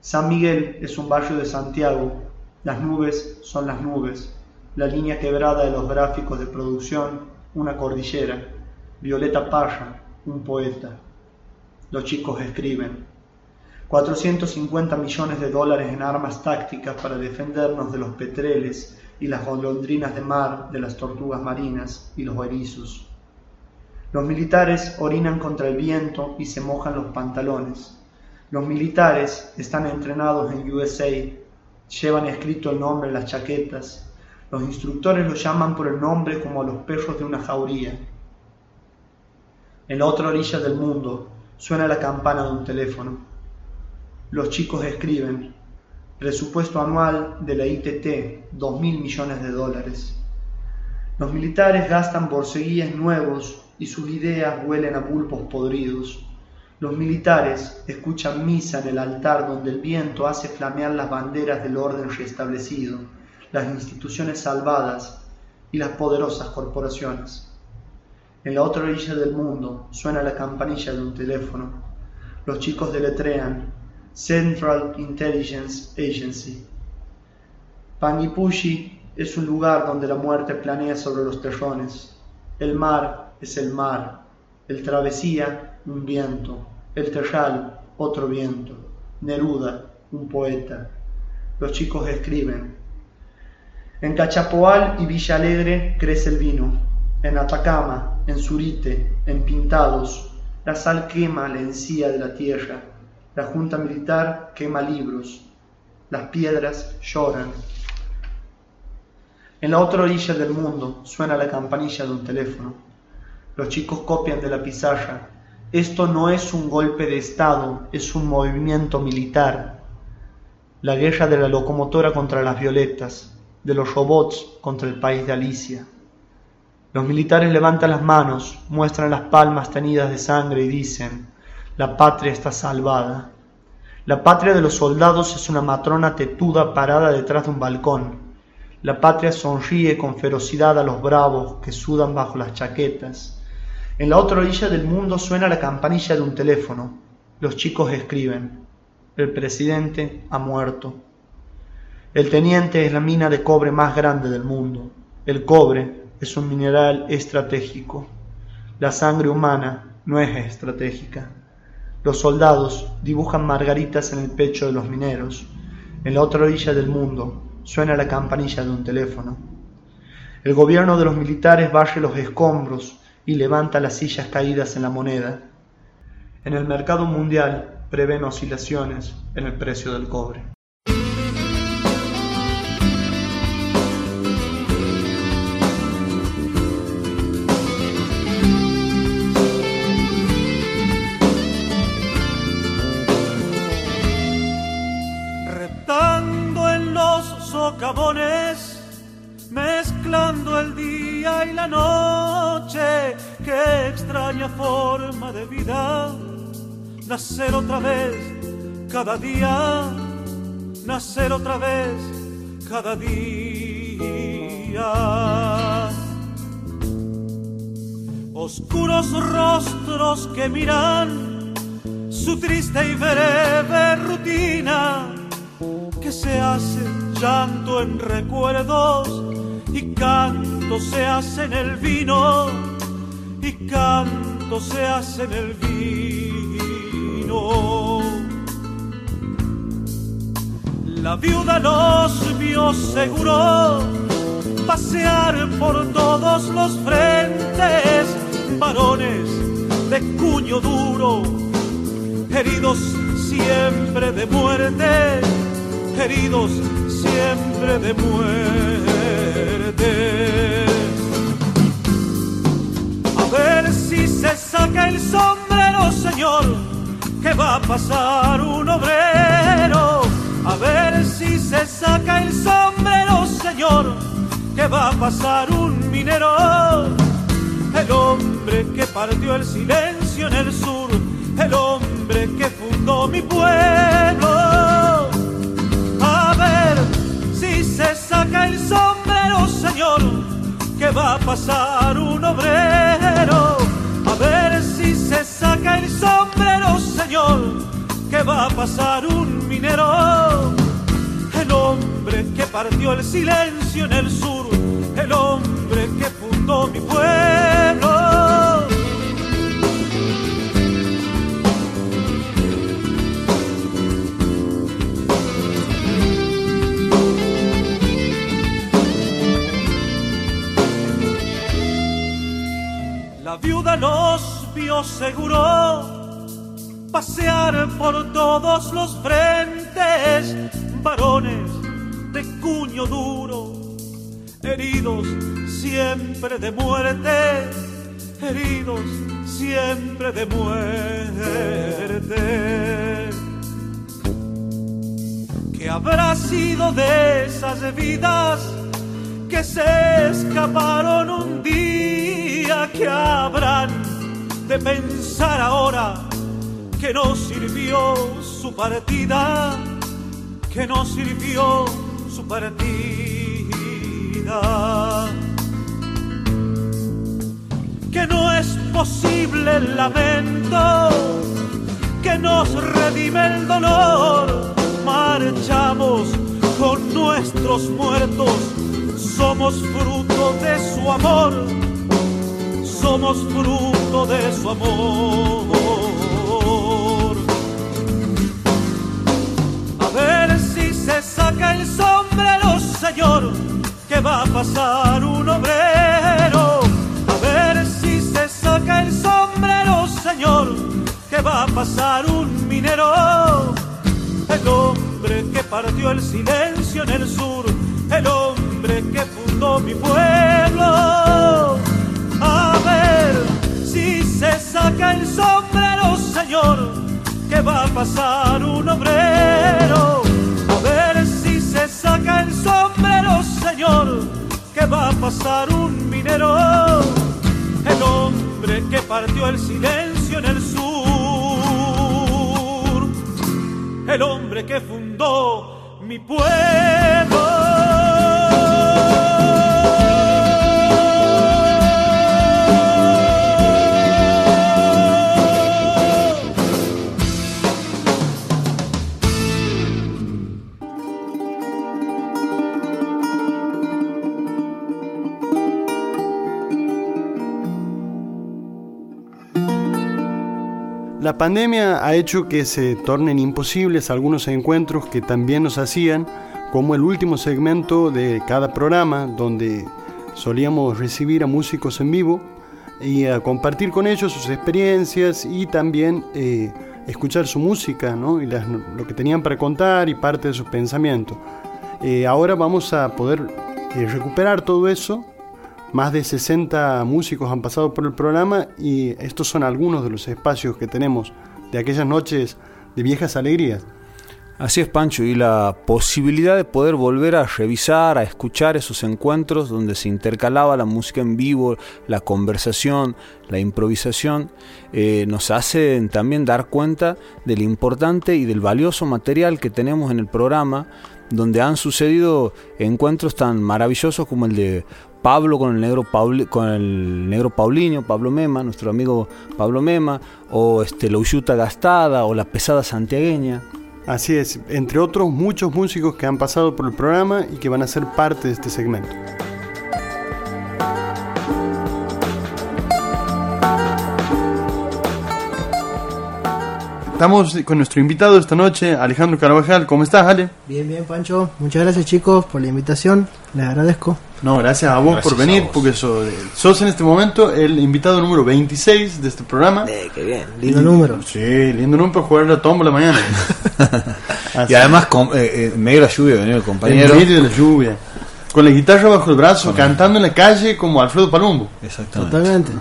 San Miguel es un barrio de Santiago, las nubes son las nubes, la línea quebrada de los gráficos de producción, una cordillera, Violeta Parra, un poeta. Los chicos escriben. 450 millones de dólares en armas tácticas para defendernos de los petreles y las golondrinas de mar, de las tortugas marinas y los erizos. Los militares orinan contra el viento y se mojan los pantalones. Los militares están entrenados en USA, llevan escrito el nombre en las chaquetas. Los instructores los llaman por el nombre como a los perros de una jauría. En la otra orilla del mundo suena la campana de un teléfono. Los chicos escriben, presupuesto anual de la ITT, dos mil millones de dólares. Los militares gastan borceguíes nuevos y sus ideas huelen a pulpos podridos. Los militares escuchan misa en el altar donde el viento hace flamear las banderas del orden restablecido, las instituciones salvadas y las poderosas corporaciones. En la otra orilla del mundo suena la campanilla de un teléfono. Los chicos deletrean Central Intelligence Agency. Panguipulli es un lugar donde la muerte planea sobre los terrones. El mar es el mar, el travesía un viento, el terral, otro viento, Neruda, un poeta. Los chicos escriben. En Cachapoal y Villa Alegre crece el vino. En Atacama, en Surite, en Pintados, la sal quema la encía de la tierra. La Junta Militar quema libros. Las piedras lloran. En la otra orilla del mundo suena la campanilla de un teléfono. Los chicos copian de la pizarra esto no es un golpe de Estado, es un movimiento militar. La guerra de la locomotora contra las violetas, de los robots contra el país de Alicia. Los militares levantan las manos, muestran las palmas tenidas de sangre y dicen, la patria está salvada. La patria de los soldados es una matrona tetuda parada detrás de un balcón. La patria sonríe con ferocidad a los bravos que sudan bajo las chaquetas. En la otra orilla del mundo suena la campanilla de un teléfono. Los chicos escriben. El presidente ha muerto. El teniente es la mina de cobre más grande del mundo. El cobre es un mineral estratégico. La sangre humana no es estratégica. Los soldados dibujan margaritas en el pecho de los mineros. En la otra orilla del mundo suena la campanilla de un teléfono. El gobierno de los militares barre los escombros y levanta las sillas caídas en la moneda. En el mercado mundial prevén oscilaciones en el precio del cobre. Mezclando el día y la noche, qué extraña forma de vida, nacer otra vez cada día, nacer otra vez cada día. Oscuros rostros que miran su triste y breve rutina, que se hace llanto en recuerdos y canto se hace en el vino y canto se hace en el vino. La viuda los vio seguro pasear por todos los frentes, varones de cuño duro, heridos siempre de muerte, heridos siempre de muerte. A ver si se saca el sombrero, señor, que va a pasar un obrero. A ver si se saca el sombrero, señor, que va a pasar un minero. El hombre que partió el silencio en el sur, el hombre que fundó mi pueblo. Se saca el sombrero, señor, que va a pasar un obrero. A ver si se saca el sombrero, señor, que va a pasar un minero. El hombre que partió el silencio en el sur, el hombre que fundó mi pueblo. La viuda los vio seguro pasear por todos los frentes, varones de cuño duro, heridos siempre de muerte, heridos siempre de muerte. ¿Qué habrá sido de esas vidas que se escaparon un día? ¿Qué habrán de pensar ahora que no sirvió su partida? Que no sirvió su partida. Que no es posible el lamento que nos redime el dolor. Marchamos con nuestros muertos, somos fruto de su amor, somos fruto de su amor. A ver si se saca el sombrero, señor, que va a pasar un obrero. A ver si se saca el sombrero, señor, que va a pasar un minero. El hombre que partió el silencio en el sur, el hombre que fundó mi pueblo. A ver si se saca el sombrero, señor, que va a pasar un obrero. A ver si se saca el sombrero, señor, que va a pasar un minero. El hombre que partió el silencio en el sur el hombre que fundó mi pueblo. La pandemia ha hecho que se tornen imposibles algunos encuentros que también nos hacían, como el último segmento de cada programa, donde solíamos recibir a músicos en vivo y a compartir con ellos sus experiencias y también eh, escuchar su música ¿no? y lo que tenían para contar y parte de sus pensamientos. Eh, ahora vamos a poder eh, recuperar todo eso. Más de 60 músicos han pasado por el programa y estos son algunos de los espacios que tenemos de aquellas noches de viejas alegrías. Así es, Pancho, y la posibilidad de poder volver a revisar, a escuchar esos encuentros donde se intercalaba la música en vivo, la conversación, la improvisación, eh, nos hacen también dar cuenta del importante y del valioso material que tenemos en el programa, donde han sucedido encuentros tan maravillosos como el de Pablo con el negro Pauli- con el negro Paulinho, Pablo Mema, nuestro amigo Pablo Mema, o este la Uyuta Gastada o la pesada santiagueña. Así es, entre otros muchos músicos que han pasado por el programa y que van a ser parte de este segmento. Estamos con nuestro invitado esta noche, Alejandro Carvajal. ¿Cómo estás, Ale? Bien, bien, Pancho. Muchas gracias, chicos, por la invitación. Les agradezco. No, gracias a vos Gracias por venir, vos. porque sos, sos en este momento el invitado número 26 de este programa. Eh, qué bien, lindo número. Sí, lindo número para jugar la tómbola mañana. Y además, con, eh, eh, en medio de la lluvia venía el compañero. En medio de la lluvia. Con la guitarra bajo el brazo, cantando en la calle como Alfredo Palumbo. Exactamente. Totalmente.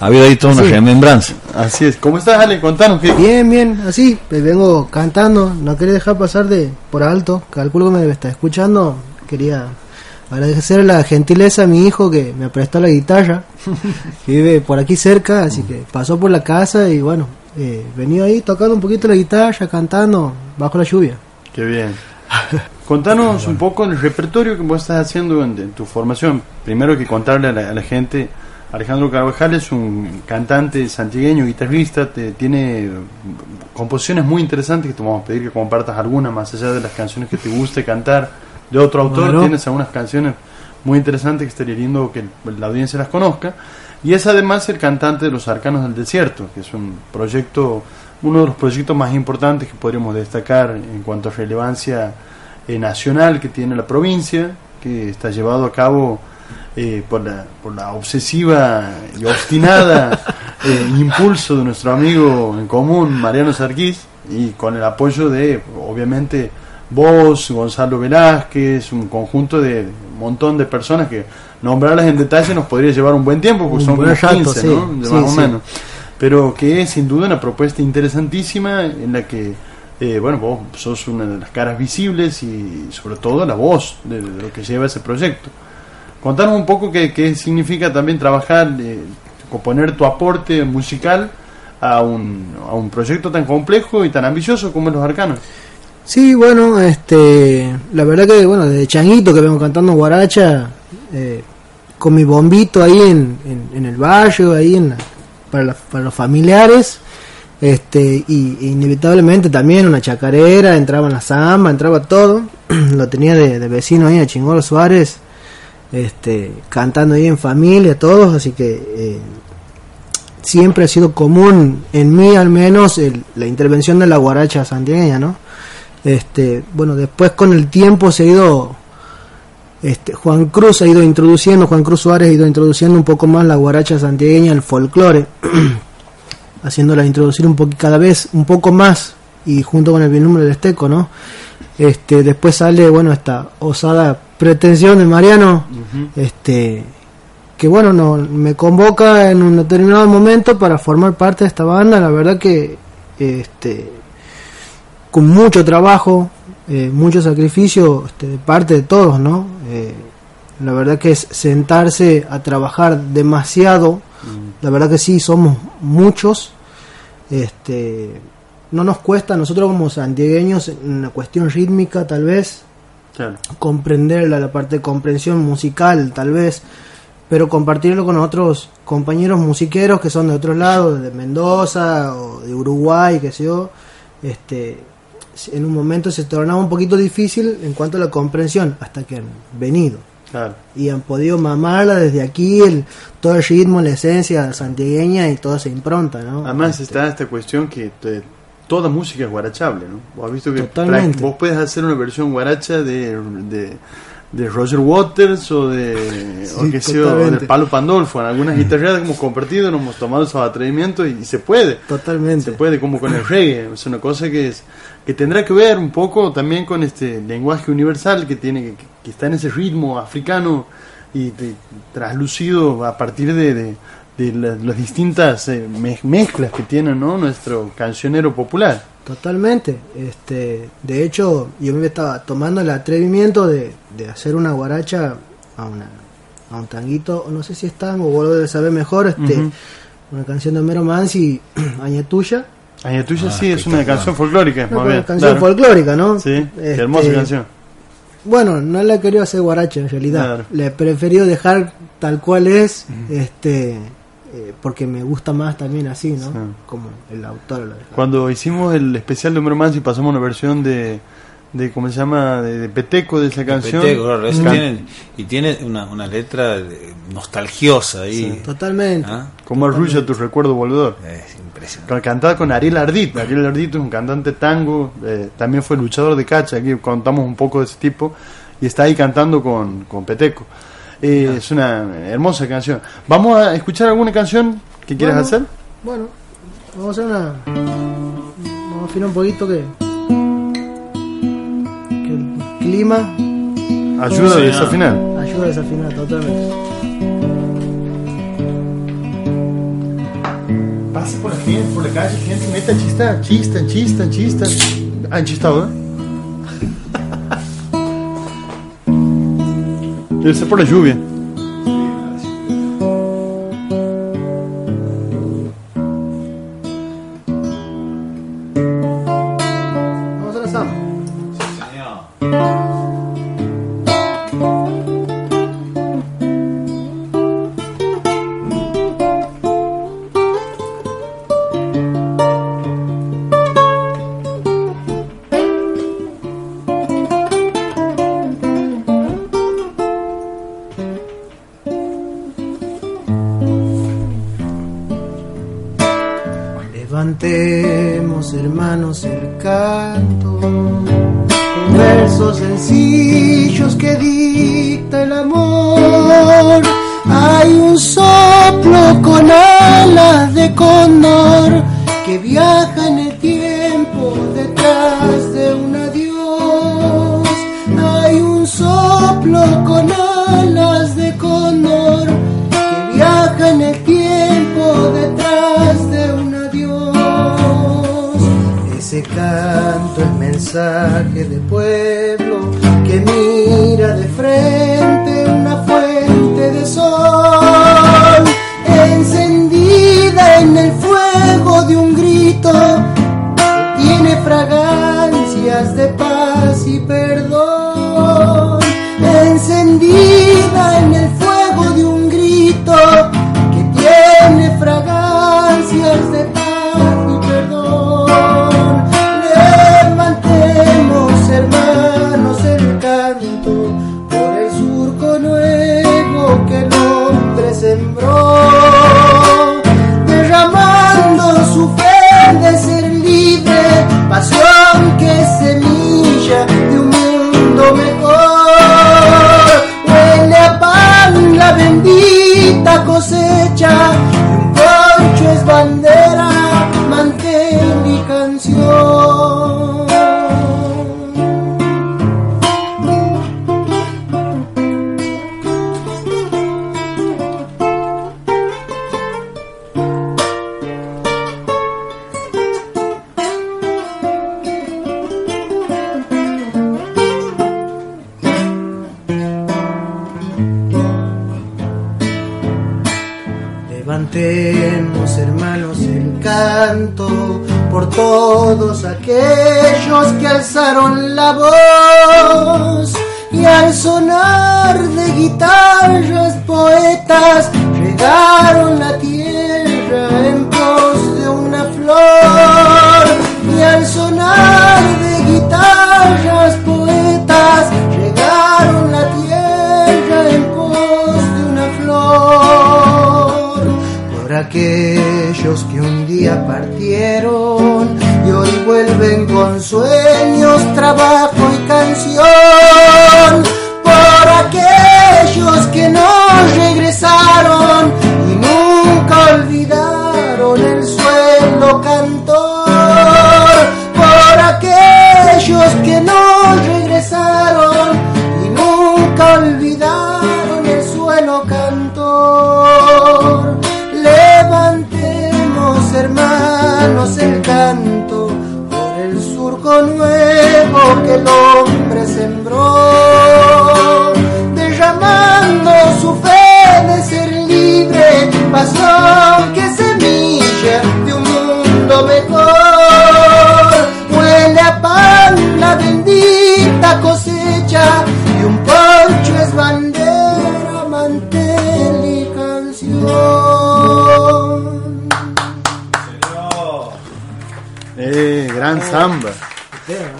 Ha habido ahí toda una Sí. remembranza. Así es. ¿Cómo estás, Ale? Contanos qué. Bien, bien, así. pues vengo cantando. No quería dejar pasar de por alto. Calculo que me debe estar escuchando. Quería agradecer la gentileza a mi hijo que me prestó la guitarra. que vive por aquí cerca, así que pasó por la casa y bueno, eh, venido ahí tocando un poquito la guitarra, cantando bajo la lluvia. Qué bien. Contanos un poco el repertorio que vos estás haciendo en, en tu formación. Primero que contarle a la, a la gente, Alejandro Carvajal es un cantante santiagueño, guitarrista, te- tiene composiciones muy interesantes que te vamos a pedir que compartas algunas más allá de las canciones que te guste cantar de otro autor. Bueno. Tienes algunas canciones muy interesantes que estaría lindo que la audiencia las conozca. Y es además el cantante de Los Arcanos del Desierto, que es un proyecto, uno de los proyectos más importantes que podríamos destacar en cuanto a relevancia eh, nacional que tiene la provincia, que está llevado a cabo eh, por, la, por la obsesiva y obstinada eh, impulso de nuestro amigo en común, Mariano Sarquís, y con el apoyo de, obviamente, vos, Gonzalo Velázquez, un conjunto de un montón de personas que nombrarlas en detalle nos podría llevar un buen tiempo, porque Un son buen rato, 15, sí, ¿no? De sí, más o menos. Pero que es sin duda una propuesta interesantísima en la que, eh, bueno, vos sos una de las caras visibles y sobre todo la voz de, lo que lleva ese proyecto. Contanos un poco qué, qué significa también trabajar, eh, poner tu aporte musical a un, a un proyecto tan complejo y tan ambicioso como es Los Arcanos. Sí, bueno, este, la verdad que, bueno, desde changuito que vengo cantando guaracha, eh, con mi bombito ahí en, en, el barrio, ahí en la- para, los familiares, este, y e inevitablemente también una chacarera, entraba en la samba, entraba todo, lo tenía de, de vecino ahí a Chingolo Suárez, este, cantando ahí en familia, todos, así que eh, siempre ha sido común en mí al menos la intervención de la guaracha santiagueña, ¿no? Este, bueno, después con el tiempo se ha ido, este, Juan Cruz ha ido introduciendo, Juan Cruz Suárez ha ido introduciendo un poco más la guaracha santiagueña, el folclore, haciéndola introducir un poco cada vez un poco más y junto con el binomio del Esteco, ¿no? Este, después sale, bueno, esta osada pretensión de Mariano, este, que bueno, no, me convoca en un determinado momento para formar parte de esta banda, la verdad que, este, con mucho trabajo, eh, mucho sacrificio este, de parte de todos, ¿no? Eh, la verdad que es sentarse a trabajar demasiado, la verdad que sí, somos muchos, este, no nos cuesta, nosotros como santiagueños, en la cuestión rítmica tal vez, Claro. comprender la, la parte de comprensión musical tal vez, pero compartirlo con otros compañeros musiqueros que son de otros lados, de Mendoza o de Uruguay, qué sé yo, este, en un momento se tornaba un poquito difícil en cuanto a la comprensión, hasta que han venido. y han podido mamarla desde aquí, el, todo el ritmo, la esencia santiagueña y toda esa impronta, ¿no? Además está esta cuestión que te- toda música es guarachable, ¿no? Vos has visto que Totalmente. vos puedes hacer una versión guaracha de, de, de Roger Waters o de o que sea, o de Palo Pandolfo. En algunas guitarreadas que hemos compartido, nos hemos tomado esos atrevimientos y, y se puede. Totalmente. Se puede, como con el reggae. Es una cosa que es que tendrá que ver un poco también con este lenguaje universal que tiene que, que está en ese ritmo africano y de- traslucido a partir de, de- de la- las distintas eh, mez- mezclas que tiene ¿no? nuestro cancionero popular. Totalmente. Este, de hecho, yo me estaba tomando el atrevimiento de, de hacer una guaracha a una a un tanguito, o no sé si es tango, vos lo debes saber mejor, este, una canción de Homero Mansi, Añetuya. Aña tuya Ah, sí es una canción folclórica, Una más bien. canción claro. folclórica, ¿no? Sí, Este, hermosa canción. Bueno, no la he querido hacer guaracha en realidad. Claro. Le he preferido dejar tal cual es, este, eh, porque me gusta más también así, ¿no? Sí. Como el autor lo. Cuando hicimos el especial de Homero Mansi pasamos una versión de, de ¿cómo se llama? De, de Peteco de esa canción. Peteco, claro, tiene- y tiene una, una letra de- nostalgiosa ahí. Totalmente. ¿Ah? Como arrulla tu recuerdo volvedor. Es impresionante. Cantada con Ariel Ardit. Ariel Ardit es un cantante tango, eh, también fue luchador de cacha, aquí contamos un poco de ese tipo, y está ahí cantando con, con Peteco. Eh, Es una hermosa canción. ¿Vamos a escuchar alguna canción que quieras Bueno, hacer? Bueno, vamos a hacer una. Vamos a afinar un poquito que. que el clima. Ayuda a desafinar. Ayuda a desafinar, totalmente. Pasa por la gente, por la calle, gente, meta chista, chista, chista, chista. Han chistado, ¿eh? Debe ser por la lluvia.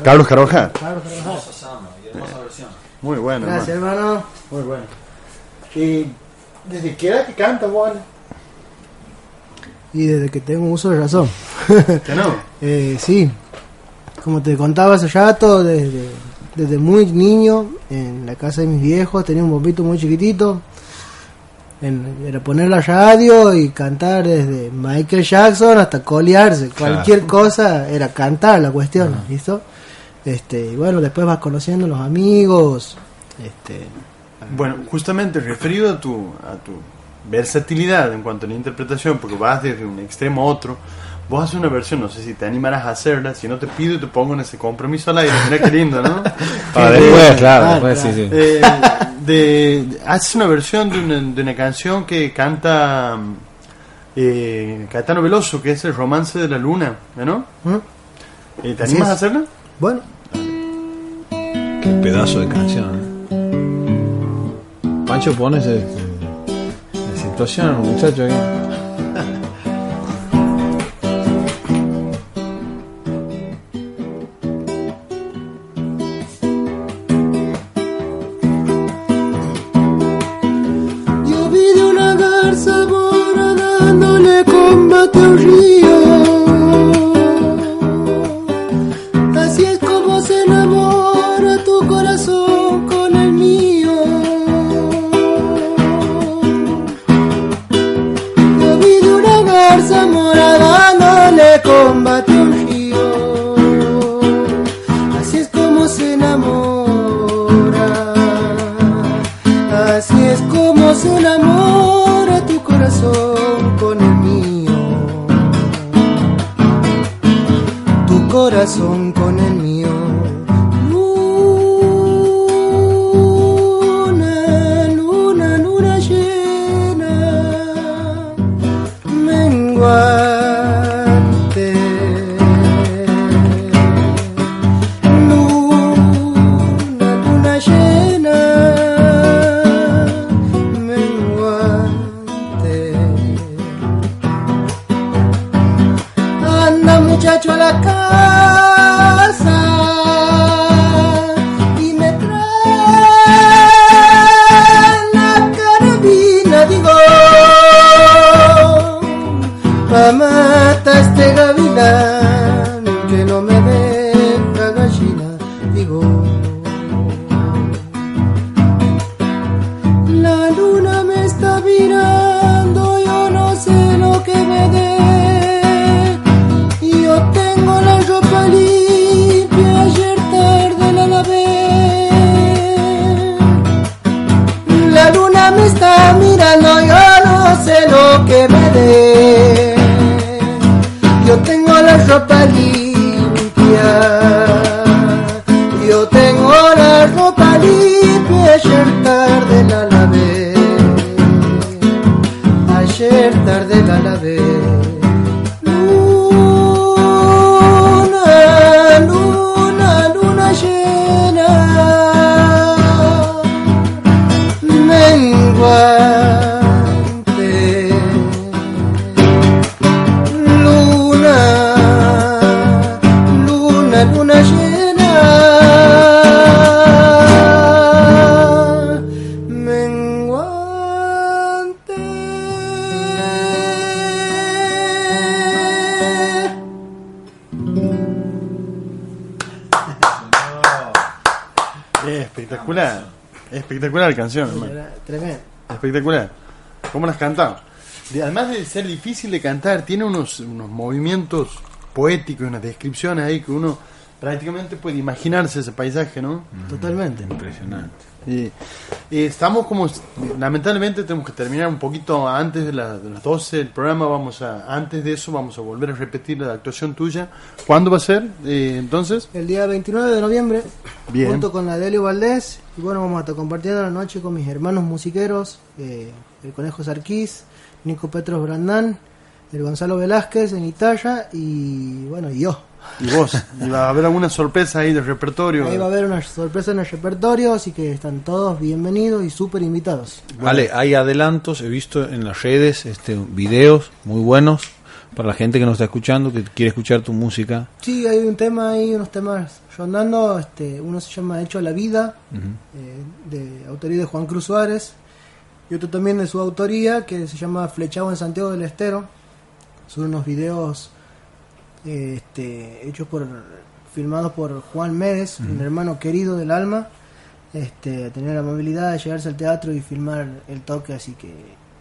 Carlos Carvajal. Carlos Carvajal. Muy bueno. Gracias, hermano. hermano. Muy bueno. ¿Y desde qué edad que canta, vos? Y desde que tengo uso de razón. ¿Que no? Eh, sí. Como te contaba hace rato, desde, desde muy niño, en la casa de mis viejos, tenía un bombito muy chiquitito. En- era poner la radio y cantar desde Michael Jackson hasta colearse. Cualquier cosa era cantar la cuestión, ¿listo? Este, y bueno, después vas conociendo los amigos. Este, Bueno, justamente referido a tu, a tu versatilidad en cuanto a la interpretación, porque vas desde un extremo a otro, vos haces una versión, no sé si te animarás a hacerla, si no te pido y te pongo en ese compromiso al aire, mira qué lindo, ¿no? Para Eh, después, claro, después sí, sí. eh, de, haces una versión de una, de una canción que canta eh, Caetano Veloso, que es el romance de la luna, ¿no? Eh, ¿Te animas a hacerla? Bueno. Pedazo de canción. ¿eh? Pancho pones en en situación muchacho aquí. Espectacular canción, hermano. Tremendo. Espectacular. ¿Cómo las cantaba? De- además de ser difícil de cantar, tiene unos, unos movimientos poéticos y unas descripciones ahí que uno prácticamente puede imaginarse ese paisaje, ¿no? Totalmente. Impresionante. Y, y estamos como, lamentablemente tenemos que terminar un poquito antes de, la- de las 12 del programa, vamos a, antes de eso vamos a volver a repetir la actuación tuya. ¿Cuándo va a ser eh, entonces? El día 29 de noviembre, Bien. junto con la Delio Valdés, bueno, vamos a estar compartiendo la noche con mis hermanos musiqueros, eh, el Conejo Sarquís, Nico Petros Brandán, el Gonzalo Velázquez en Italia y bueno, y yo. Y vos, y va a haber alguna sorpresa ahí del repertorio. Ahí va a haber una sorpresa en el repertorio, así que están todos bienvenidos y súper invitados. Vale, hay adelantos, he visto en las redes este, videos muy buenos para la gente que nos está escuchando, que quiere escuchar tu música. Sí, hay un tema ahí, unos temas rondando, este, uno se llama Hecho a la Vida, eh, de autoría de Juan Cruz Suárez, y otro también de su autoría que se llama Flechado en Santiago del Estero. Son unos videos eh, este, hechos por, filmados por Juan Méndez, un hermano querido del alma. Este, tenía la amabilidad de llegarse al teatro y filmar el toque, así que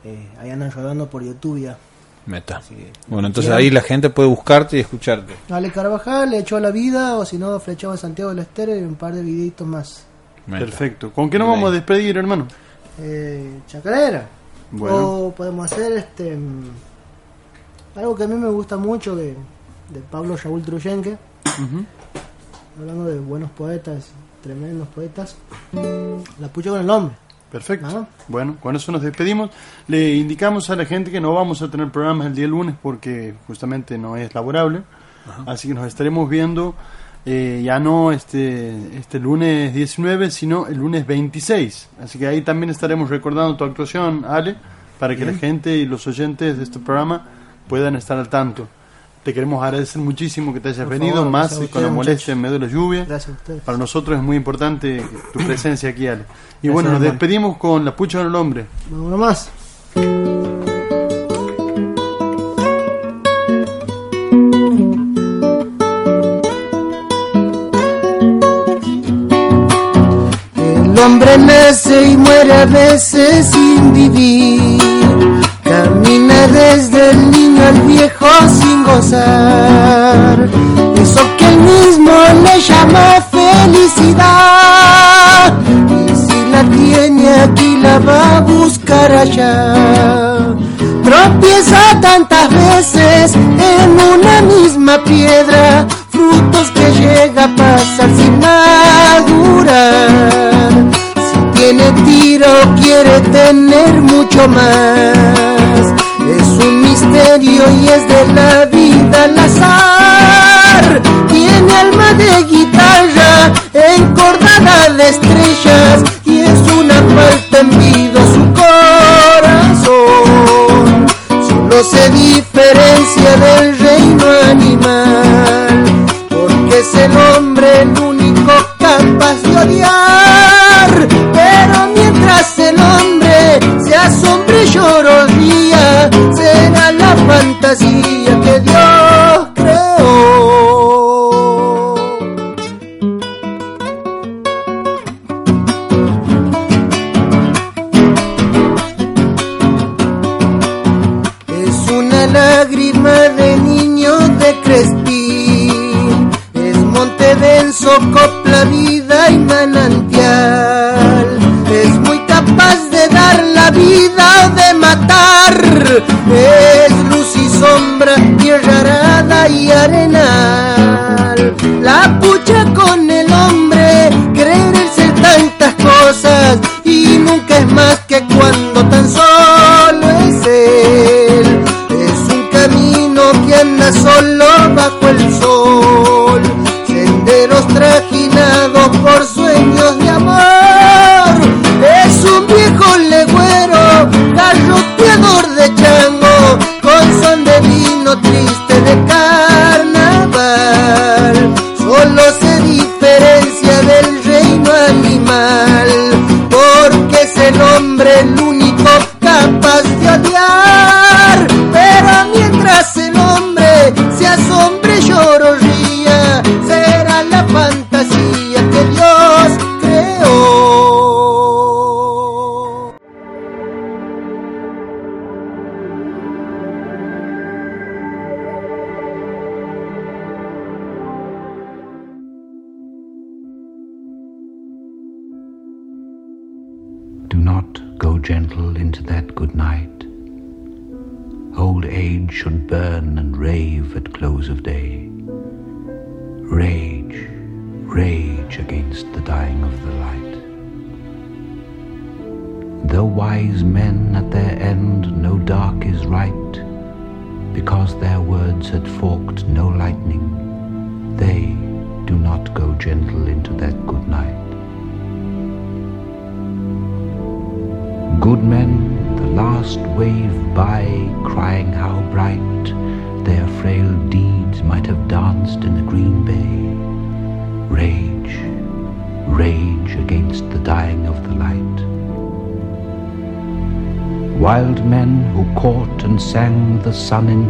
eh, ahí andan rodando por YouTube ya. Meta. que- Bueno, entonces Bien. ahí la gente puede buscarte y escucharte. Ale Carvajal, le echó a la vida, o si no, Flechado en Santiago del Estero y un par de videitos más. Meta. Perfecto. ¿Con qué nos vamos a despedir, hermano? Eh, chacarera. Bueno. O podemos hacer este mm, algo que a mí me gusta mucho de, de Pablo Raúl Truyenque, hablando de buenos poetas, tremendos poetas. La pucha con el hombre. Perfecto. Bueno, con eso nos despedimos. Le indicamos a la gente que no vamos a tener programas el día lunes porque justamente no es laborable. Así que nos estaremos viendo eh, ya no este, este lunes 19, sino el lunes 26. Así que ahí también estaremos recordando tu actuación, Ale, para que la gente y los oyentes de este programa puedan estar al tanto. Te queremos agradecer muchísimo que te hayas Por venido, favor, más con la molestia en medio de la lluvia. Gracias a ustedes. Para nosotros es muy importante tu presencia aquí, Ale. Y Gracias, bueno, nos hermano. despedimos con la pucha del hombre. Bueno, uno más. El hombre nace y muere a veces sin vivir. Camina desde el al viejo sin gozar. Eso que él mismo le llama felicidad. Y si la tiene aquí, la va a buscar allá. Tropieza tantas veces en una misma piedra. Frutos que llega a pasar sin madurar. Si tiene tiro, quiere tener mucho más. Es un misterio y es de la vida al azar. Tiene alma de guitarra encordada de estrellas y es una falta en vida su corazón. Solo se diferencia del reino animal porque es el hombre el único capaz de odiar. Pero mientras el hombre se asombre y la fantasía que Dios creó. Es una lágrima de niño de Crespín, es monte denso, copla, vida y manantial. Es muy capaz de dar la vida o de matar, es luz y sombra, tierra arada y arenal. La pucha con el hombre, creer en ser tantas cosas y nunca es más que cuando tan solo sang